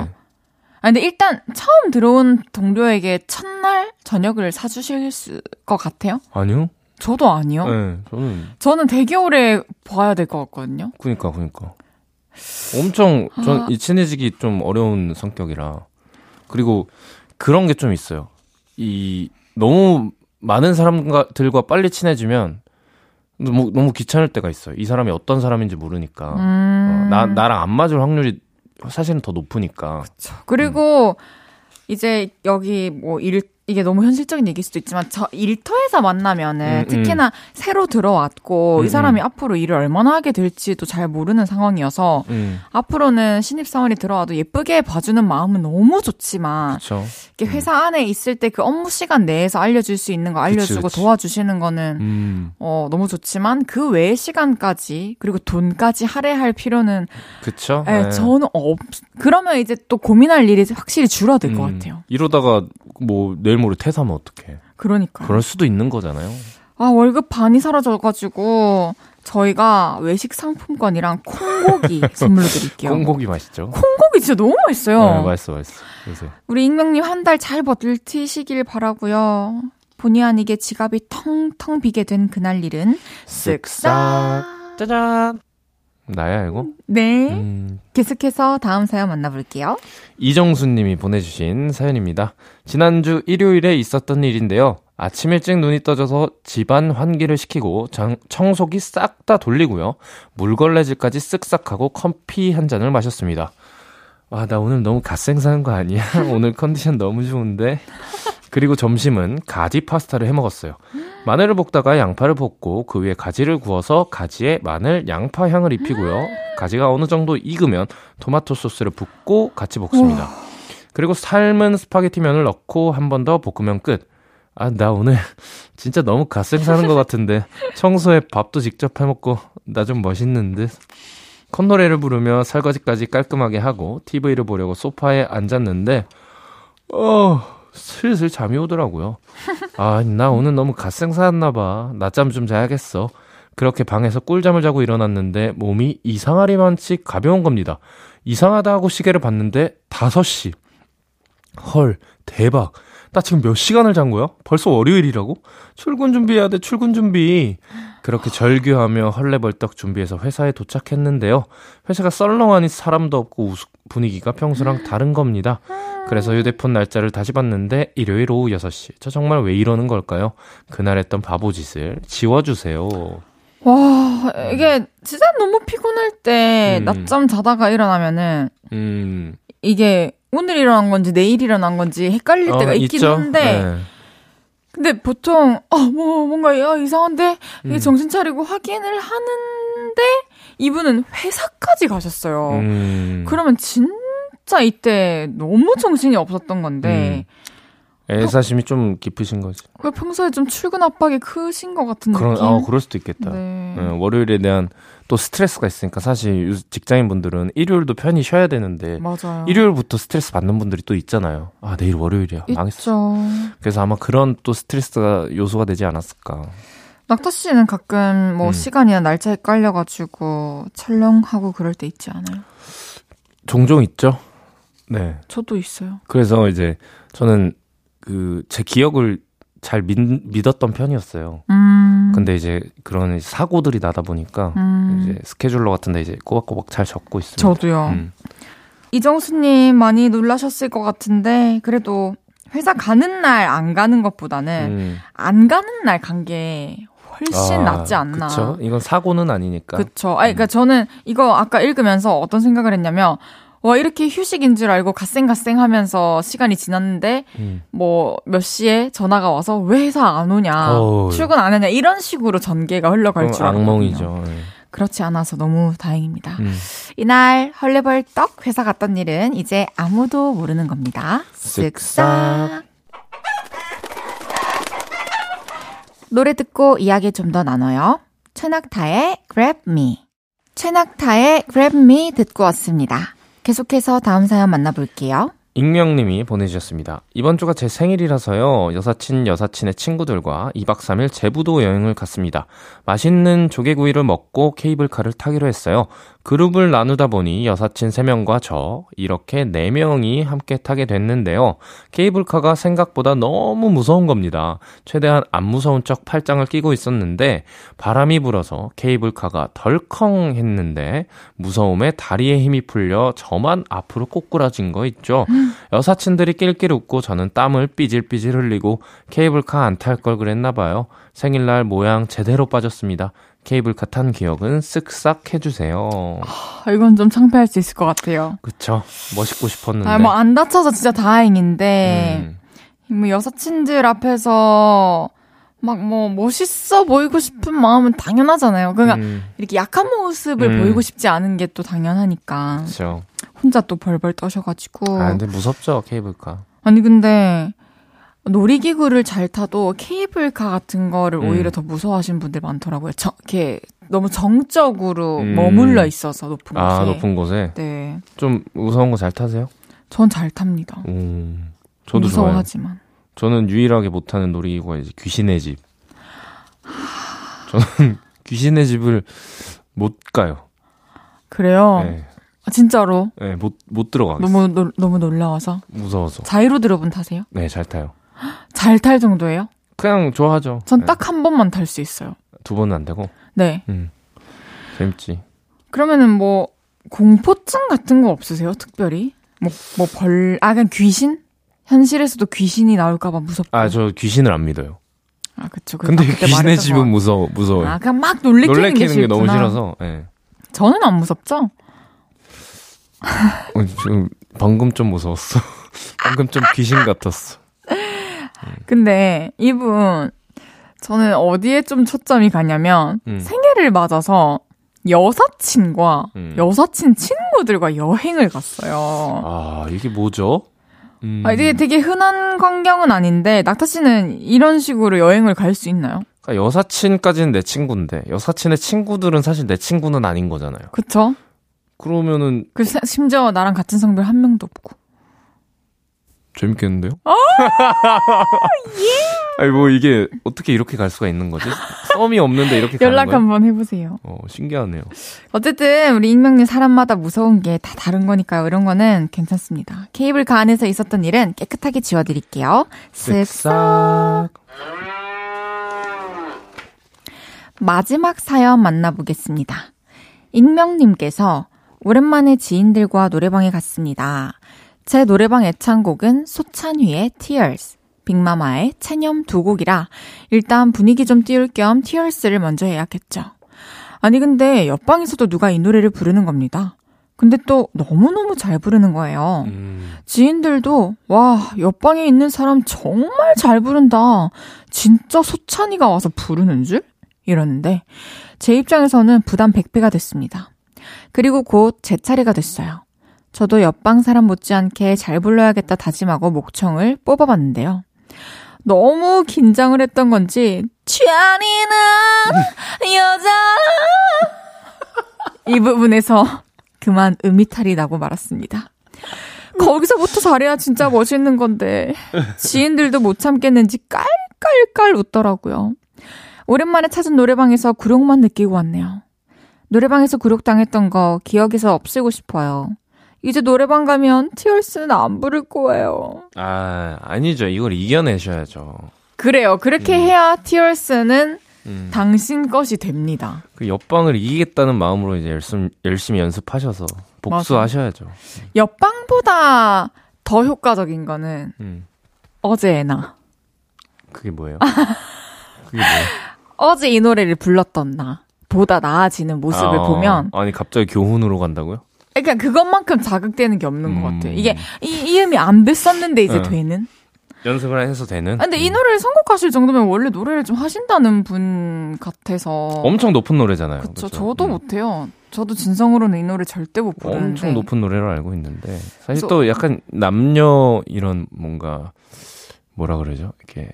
아 근데 일단 처음 들어온 동료에게 첫날 저녁을 사주실 수- 것 같아요? 아니요? 저도 아니요. 네. 저는 저는 되게 오래 봐야 될 것 같거든요. 그니까 그니까 엄청 전 아. 이 친해지기 좀 어려운 성격이라 그리고 그런 게 좀 있어요. 이 너무 많은 사람들과 빨리 친해지면 너무 너무 귀찮을 때가 있어요. 이 사람이 어떤 사람인지 모르니까 음. 어, 나 나랑 안 맞을 확률이 사실은 더 높으니까. 그리고 이제 여기 뭐 일 이게 너무 현실적인 얘기일 수도 있지만 저 일터에서 만나면은 음, 특히나 새로 들어왔고 음, 이 사람이 음. 앞으로 일을 얼마나 하게 될지도 잘 모르는 상황이어서 음, 앞으로는 신입 사원이 들어와도 예쁘게 봐주는 마음은 너무 좋지만 그렇죠. 이렇게 회사 안에 있을 때 그 업무 시간 내에서 알려줄 수 있는 거 알려주고 그치. 도와주시는 거는 음, 어 너무 좋지만 그 외의 시간까지 그리고 돈까지 할애할 필요는 그쵸. 예, 네. 저는 없 그러면 이제 또 고민할 일이 확실히 줄어들 것 음, 같아요. 이러다가 뭐 내일 모레 퇴사하면 어떡해. 그러니까. 그럴 수도 있는 거잖아요. 아, 월급 반이 사라져가지고, 저희가 외식 상품권이랑 콩고기 *laughs* 선물로 드릴게요. 콩고기 맛있죠? 콩고기 진짜 너무 맛있어요. 네, 맛있어, 맛있어. 요새. 우리 익명님 한 달 잘 버티시길 바라고요 본의 아니게 지갑이 텅텅 비게 된 그날 일은 쓱싹. 짜잔. 나야, 이거? 네. 음, 계속해서 다음 사연 만나볼게요. 이정수님이 보내주신 사연입니다. 지난주 일요일에 있었던 일인데요. 아침 일찍 눈이 떠져서 집안 환기를 시키고 장- 청소기 싹 다 돌리고요. 물걸레질까지 쓱싹 하고 커피 한 잔을 마셨습니다. 와, 나 오늘 너무 갓생사한 거 아니야? *laughs* 오늘 컨디션 너무 좋은데? 그리고 점심은 가지 파스타를 해 먹었어요. 마늘을 볶다가 양파를 볶고 그 위에 가지를 구워서 가지에 마늘, 양파 향을 입히고요. 가지가 어느 정도 익으면 토마토 소스를 붓고 같이 볶습니다. 그리고 삶은 스파게티 면을 넣고 한 번 더 볶으면 끝. 아, 나 오늘 진짜 너무 갓생 사는 것 같은데 청소에 밥도 직접 해 먹고 나 좀 멋있는 듯. 콧노래를 부르며 설거지까지 깔끔하게 하고 TV를 보려고 소파에 앉았는데 어 슬슬 잠이 오더라고요. 아, 나 오늘 너무 갓생사였나 봐. 낮잠 좀 자야겠어. 그렇게 방에서 꿀잠을 자고 일어났는데 몸이 이상하리만치 가벼운 겁니다. 이상하다 하고 시계를 봤는데 5시. 헐, 대박. 나 지금 몇 시간을 잔 거야? 벌써 월요일이라고? 출근 준비해야 돼, 출근 준비. 그렇게 절규하며 헐레벌떡 준비해서 회사에 도착했는데요. 회사가 썰렁하니 사람도 없고 우스- 분위기가 평소랑 다른 겁니다. 그래서 휴대폰 날짜를 다시 봤는데 일요일 오후 6시. 저 정말 왜 이러는 걸까요? 그날 했던 바보 짓을 지워주세요. 와, 이게 진짜 너무 피곤할 때 음. 낮잠 자다가 일어나면은 음. 이게 오늘 일어난 건지 내일 일어난 건지 헷갈릴 때가 어, 있긴 있죠? 한데 네. 근데 보통 어 뭐 뭔가 야, 이상한데 이게 음. 정신 차리고 확인을 하는데 이분은 회사까지 가셨어요. 음. 그러면 진짜 이때 너무 정신이 없었던 건데 애사심이 좀 깊으신 거지. 왜 평소에 좀 출근 압박이 크신 것 같은 그런, 느낌? 아, 그럴 수도 있겠다. 네. 어, 월요일에 대한 또 스트레스가 있으니까 사실 요- 직장인 분들은 일요일도 편히 쉬어야 되는데 맞아요. 일요일부터 스트레스 받는 분들이 또 있잖아요. 아, 내일 월요일이야. 망했어. 그래서 아마 그런 또 스트레스가 요소가 되지 않았을까. 낙타 씨는 가끔 뭐 음. 시간이나 날짜 헷갈려가지고 촬영하고 그럴 때 있지 않아요? 종종 있죠? 네. 저도 있어요. 그래서 이제 저는 그 제 기억을 잘 믿, 믿었던 편이었어요. 음. 근데 이제 그런 사고들이 나다 보니까 음. 이제 스케줄러 같은데 이제 꼬박꼬박 잘 적고 있습니다. 저도요. 음. 이정수님 많이 놀라셨을 것 같은데 그래도 회사 가는 날 안 가는 것보다는 음. 안 가는 날 간 게 훨씬 아, 낫지 않나. 그쵸? 이건 사고는 아니니까. 그쵸. 아니, 그니까 저는 이거 아까 읽으면서 어떤 생각을 했냐면, 와, 이렇게 휴식인 줄 알고 갓생갓생 하면서 시간이 지났는데, 음. 뭐, 몇 시에 전화가 와서 왜 회사 안 오냐, 어우. 출근 안 하냐, 이런 식으로 전개가 흘러갈 그건 줄. 악몽이죠. 네. 그렇지 않아서 너무 다행입니다. 음. 이날 헐레벌떡 회사 갔던 일은 이제 아무도 모르는 겁니다. 쓱싹. 노래 듣고 이야기 좀 더 나눠요. 최낙타의 Grab Me. 최낙타의 Grab Me 듣고 왔습니다. 계속해서 다음 사연 만나볼게요. 익명님이 보내주셨습니다. 이번 주가 제 생일이라서요. 여사친, 여사친의 친구들과 2박 3일 제부도 여행을 갔습니다. 맛있는 조개구이를 먹고 케이블카를 타기로 했어요. 그룹을 나누다 보니 여사친 3명과 저, 이렇게 4명이 함께 타게 됐는데요. 케이블카가 생각보다 너무 무서운 겁니다. 최대한 안 무서운 척 팔짱을 끼고 있었는데, 바람이 불어서 케이블카가 덜컹 했는데, 무서움에 다리에 힘이 풀려 저만 앞으로 꼬꾸라진 거 있죠. *laughs* 여사친들이 낄낄 웃고 저는 땀을 삐질삐질 흘리고 케이블카 안 탈 걸 그랬나 봐요. 생일날 모양 제대로 빠졌습니다. 케이블카 탄 기억은 쓱싹 해주세요. 아, 이건 좀 창피할 수 있을 것 같아요. 그쵸. 멋있고 싶었는데. 아, 뭐 안 다쳐서 진짜 다행인데, 음, 뭐 여사친들 앞에서 막 뭐 멋있어 보이고 싶은 마음은 당연하잖아요. 그러니까 음, 이렇게 약한 모습을 음. 보이고 싶지 않은 게 또 당연하니까 그렇죠. 혼자 또 벌벌 떠셔가지고 아 근데 무섭죠 케이블카. 아니 근데 놀이기구를 잘 타도 케이블카 같은 거를 음. 오히려 더 무서워하시는 분들 많더라고요. 저, 이렇게 너무 정적으로 음. 머물러 있어서 높은 곳에. 아 높은 곳에 네, 좀 무서운 거 잘 타세요? 전 잘 탑니다. 음, 저도 좋아요. 무서워하지만. 저는 유일하게 못하는 놀이기구가 이제 귀신의 집. 저는 *laughs* 귀신의 집을 못 가요. 그래요. 네, 아, 진짜로 네, 못, 못 들어가겠어요. 너무 놀- 너무 놀라워서 무서워서. 자이로 드롭은 타세요? 네, 잘 타요. 잘 탈 정도예요? 그냥 좋아하죠. 전 네, 딱한 번만 탈 수 있어요. 두 번은 안 되고. 네. 음, 재밌지. 그러면은 뭐 공포증 같은 거 없으세요? 특별히? 뭐 뭐 벌, 아 그냥 귀신? 현실에서도 귀신이 나올까봐 무섭고. 아, 저 귀신을 안 믿어요. 아, 그쵸. 그- 근데 귀신의 말했던 집은 거. 무서워, 무서워요. 아, 그냥 막 놀래키는, 게, 놀래키는 게 너무 싫구나. 싫어서, 예. 저는 안 무섭죠? 어, 지금 방금 좀 무서웠어. *laughs* 방금 좀 귀신 같았어. 근데 이분, 저는 어디에 좀 초점이 가냐면, 음. 생일을 맞아서 여사친과 음. 여사친 친구들과 여행을 갔어요. 아, 이게 뭐죠? 음, 아, 이게 되게 흔한 광경은 아닌데, 낙타 씨는 이런 식으로 여행을 갈 수 있나요? 그러니까 여사친까지는 내 친구인데, 여사친의 친구들은 사실 내 친구는 아닌 거잖아요. 그쵸? 그러면은 그 세- 심지어 나랑 같은 성별 한 명도 없고. 재밌겠는데요? 어? 아니 뭐 이게 어떻게 이렇게 갈 수가 있는 거지? 썸이 없는데 이렇게 가는 연락? 한번 해보세요. 어, 신기하네요. 어쨌든 우리 익명님 사람마다 무서운 게 다 다른 거니까요. 이런 거는 괜찮습니다. 케이블카 안에서 있었던 일은 깨끗하게 지워드릴게요. 쓱싹. 마지막 사연 만나보겠습니다. 익명님께서 오랜만에 지인들과 노래방에 갔습니다. 제 노래방 애창곡은 소찬휘의 Tears, 빅마마의 체념 두 곡이라 일단 분위기 좀 띄울 겸 Tears를 먼저 예약했죠. 아니 근데 옆방에서도 누가 이 노래를 부르는 겁니다. 근데 또 너무너무 잘 부르는 거예요. 음, 지인들도 와 옆방에 있는 사람 정말 잘 부른다. 진짜 소찬이가 와서 부르는 줄? 이러는데 제 입장에서는 부담 100배가 됐습니다. 그리고 곧 제 차례가 됐어요. 저도 옆방 사람 못지않게 잘 불러야겠다 다짐하고 목청을 뽑아봤는데요. 너무 긴장을 했던 건지 취한이는 여자 이 부분에서 그만 음이탈이 나고 말았습니다. 거기서부터 잘해야 진짜 멋있는 건데 지인들도 못 참겠는지 깔깔깔 웃더라고요. 오랜만에 찾은 노래방에서 굴욕만 느끼고 왔네요. 노래방에서 굴욕당했던 거 기억에서 없애고 싶어요. 이제 노래방 가면 티얼스는 안 부를 거예요. 아 아니죠. 이걸 이겨내셔야죠. 그래요. 그렇게 해야 티얼스는 음, 당신 것이 됩니다. 그 옆방을 이기겠다는 마음으로 이제 열심히 열심히 연습하셔서 복수하셔야죠. 옆방보다 더 효과적인 거는 음, 어제의 나. 그게 뭐예요? 그게 뭐예요? *laughs* 어제 이 노래를 불렀던 나. 보다 나아지는 모습을 아, 보면 아니 갑자기 교훈으로 간다고요? 그러니까 그것만큼 자극되는 게 없는 것 음. 같아요. 이게 이 이음이 안 됐었는데 이제 어. 되는. 연습을 해서 되는. 아, 근데 이 음. 노래를 선곡하실 정도면 원래 노래를 좀 하신다는 분 같아서. 엄청 높은 노래잖아요. 그쵸? 저도 음. 못해요. 저도 진성으로는 이 노래 절대 못 부르는데. 엄청 높은 노래로 알고 있는데 사실 그래서- 또 약간 남녀 이런 뭔가 뭐라 그러죠? 이렇게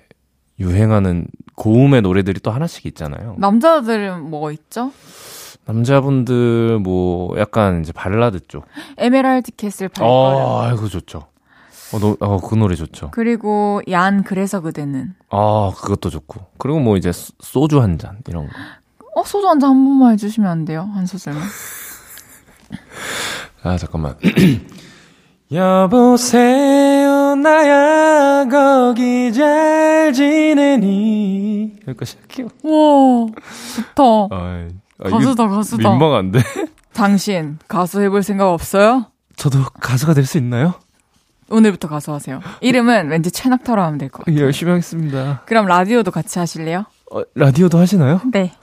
유행하는 고음의 노래들이 또 하나씩 있잖아요. 남자들은 뭐 있죠? 남자분들 뭐 약간 이제 발라드 쪽. 에메랄드 캐슬 발걸음. 어, 아이고 좋죠. 어, 노, 어, 그 노래 좋죠. 그리고 얀 그래서 그대는. 아, 그것도 좋고. 그리고 뭐 이제 소- 소주 한 잔 이런 거. 어 소주 한 잔 한 번만 해 주시면 안 돼요? 한 소절만. *laughs* 아, 잠깐만. *clears throat* 여보세요, 나야, 거기 잘 지내니. 여기까지 할게요. 와 좋다. 아, 아, 가수다 가수다. 민망한데? 당신 가수 해볼 생각 없어요? 저도 가수가 될 수 있나요? 오늘부터 가수 하세요. 이름은 왠지 최낙타로 하면 될 것 같아요. 예, 열심히 하겠습니다. 그럼 라디오도 같이 하실래요? 어, 라디오도 하시나요? 네.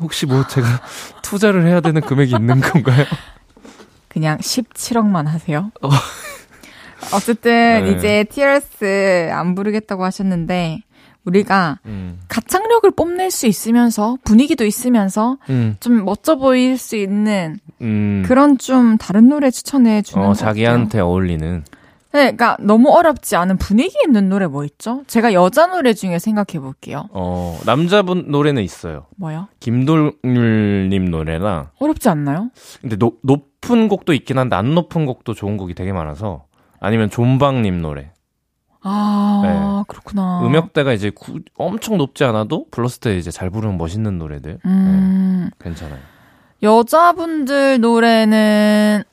혹시 뭐 제가 투자를 해야 되는 금액이 있는 건가요? 그냥 17억만 하세요. 어 쨌든 네. 이제 TRS 안 부르겠다고 하셨는데 우리가 음. 가창력을 뽐낼 수 있으면서 분위기도 있으면서 음. 좀 멋져 보일 수 있는 음. 그런 좀 다른 노래 추천해 주는 어, 것 자기한테 어울리는. 네, 그러니까 너무 어렵지 않은 분위기 있는 노래 뭐 있죠? 제가 여자 노래 중에 생각해 볼게요. 어, 남자분 노래는 있어요. 뭐요? 김돌률님 노래나. 어렵지 않나요? 근데 노, 높은 곡도 있긴 한데 안 높은 곡도 좋은 곡이 되게 많아서. 아니면 존박님 노래. 아, 그렇구나. 음역대가 이제 구- 엄청 높지 않아도 불렀을 때 이제 잘 부르는 멋있는 노래들. 음, 괜찮아요. 여자분들 노래는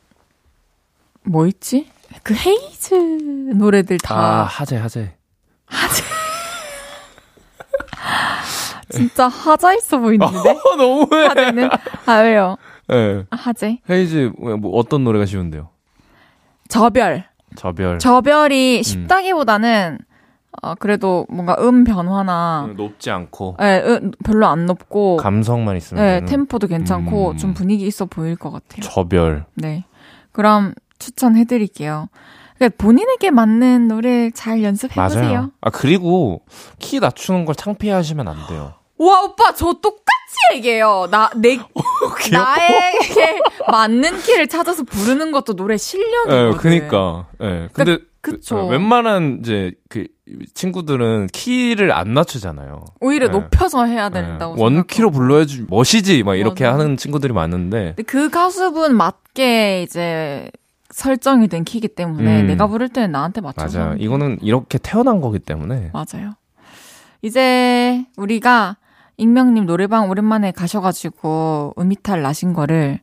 뭐 있지? 그 헤이즈 노래들 다 아, 하재, 하재. *laughs* 진짜 하자 있어 보이는데? 어, 너무해. 하재는 아 왜요? 예. 아, 하재 헤이즈, 뭐 어떤 노래가 쉬운데요? 저별 저별. 저별이 쉽다기보다는 어 그래도 뭔가 음 변화나 음, 높지 않고. 예, 음, 별로 안 높고 감성만 있으면. 예, 되는 템포도 괜찮고 음. 좀 분위기 있어 보일 것 같아요. 저별. 네. 그럼 추천해 드릴게요. 그러니까 본인에게 맞는 노래 잘 연습해 보세요. 아, 그리고 키 낮추는 걸 창피해 하시면 안 돼요. 와, 오빠 저 똑같이 얘기해요. 나내 *laughs* 나에게 맞는 키를 찾아서 부르는 것도 노래 예, 실력이거든. 그니까. 예. 근데 그쵸. 어, 웬만한 이제 그 친구들은 키를 안 낮추잖아요. 오히려 네. 높여서 해야 예. 된다고 원 키로. 불러야지 멋이지 막 이렇게 맞아. 하는 친구들이 많은데 그 가수분 맞게 이제 설정이 된 키기 때문에 음. 내가 부를 때는 나한테 맞춰서 맞아. 이거는 이렇게 태어난 거기 때문에 맞아요. 이제 우리가 익명님 노래방 오랜만에 가셔가지고 음이탈 나신 거를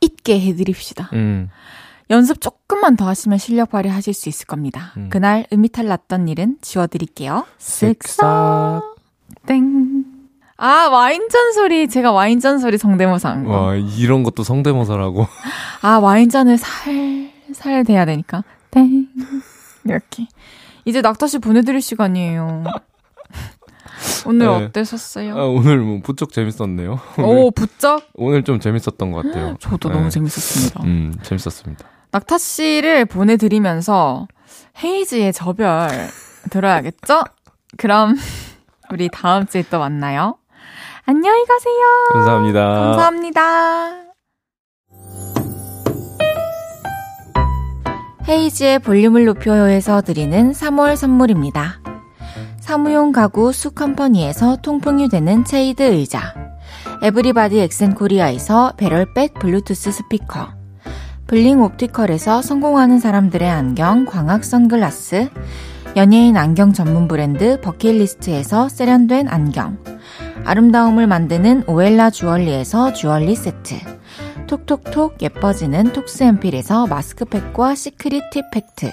잊게 해드립시다. 음. 연습 조금만 더 하시면 실력 발휘하실 수 있을 겁니다. 음. 그날 음이탈 났던 일은 지워드릴게요. 쓱싹 땡. 아 와인잔 소리 제가 와인잔 소리 성대모사 한 거. 와, 이런 것도 성대모사라고. *laughs* 아 와인잔을 살살 대야 되니까 땡 이렇게. 이제 낙타 씨 보내드릴 시간이에요. 오늘 네. 어떠셨어요? 아, 오늘 뭐 부쩍 재밌었네요. 오 부쩍 오늘 좀 재밌었던 것 같아요. 저도 네. 너무 재밌었습니다. 음, 재밌었습니다. 낙타 씨를 보내드리면서 헤이즈의 저별 들어야겠죠? 그럼 우리 다음 주에 또 만나요. 안녕히 가세요. 감사합니다. 감사합니다. 헤이즈의 볼륨을 높여요에서 드리는 3월 선물입니다. 사무용 가구 수컴퍼니에서 통풍이 되는 체이드 의자. 에브리바디 엑센코리아에서 배럴백 블루투스 스피커. 블링 옵티컬에서 성공하는 사람들의 안경 광학 선글라스. 연예인 안경 전문 브랜드 버킷리스트에서 세련된 안경. 아름다움을 만드는 오엘라 주얼리에서 주얼리 세트. 톡톡톡 예뻐지는 톡스앰필에서 마스크팩과 시크릿 팁 팩트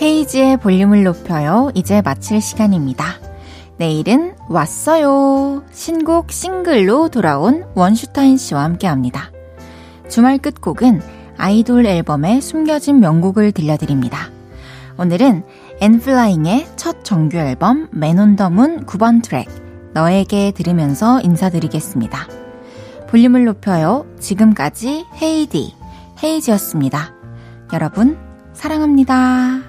헤이지의 볼륨을 높여요. 이제 마칠 시간입니다. 내일은 왔어요. 신곡 싱글로 돌아온 원슈타인 씨와 함께 합니다. 주말 끝곡은 아이돌 앨범의 숨겨진 명곡을 들려드립니다. 오늘은 엔플라잉의 첫 정규 앨범 맨온더문 9번 트랙 너에게 들으면서 인사드리겠습니다. 볼륨을 높여요. 지금까지 헤이디, 헤이지였습니다. 여러분, 사랑합니다.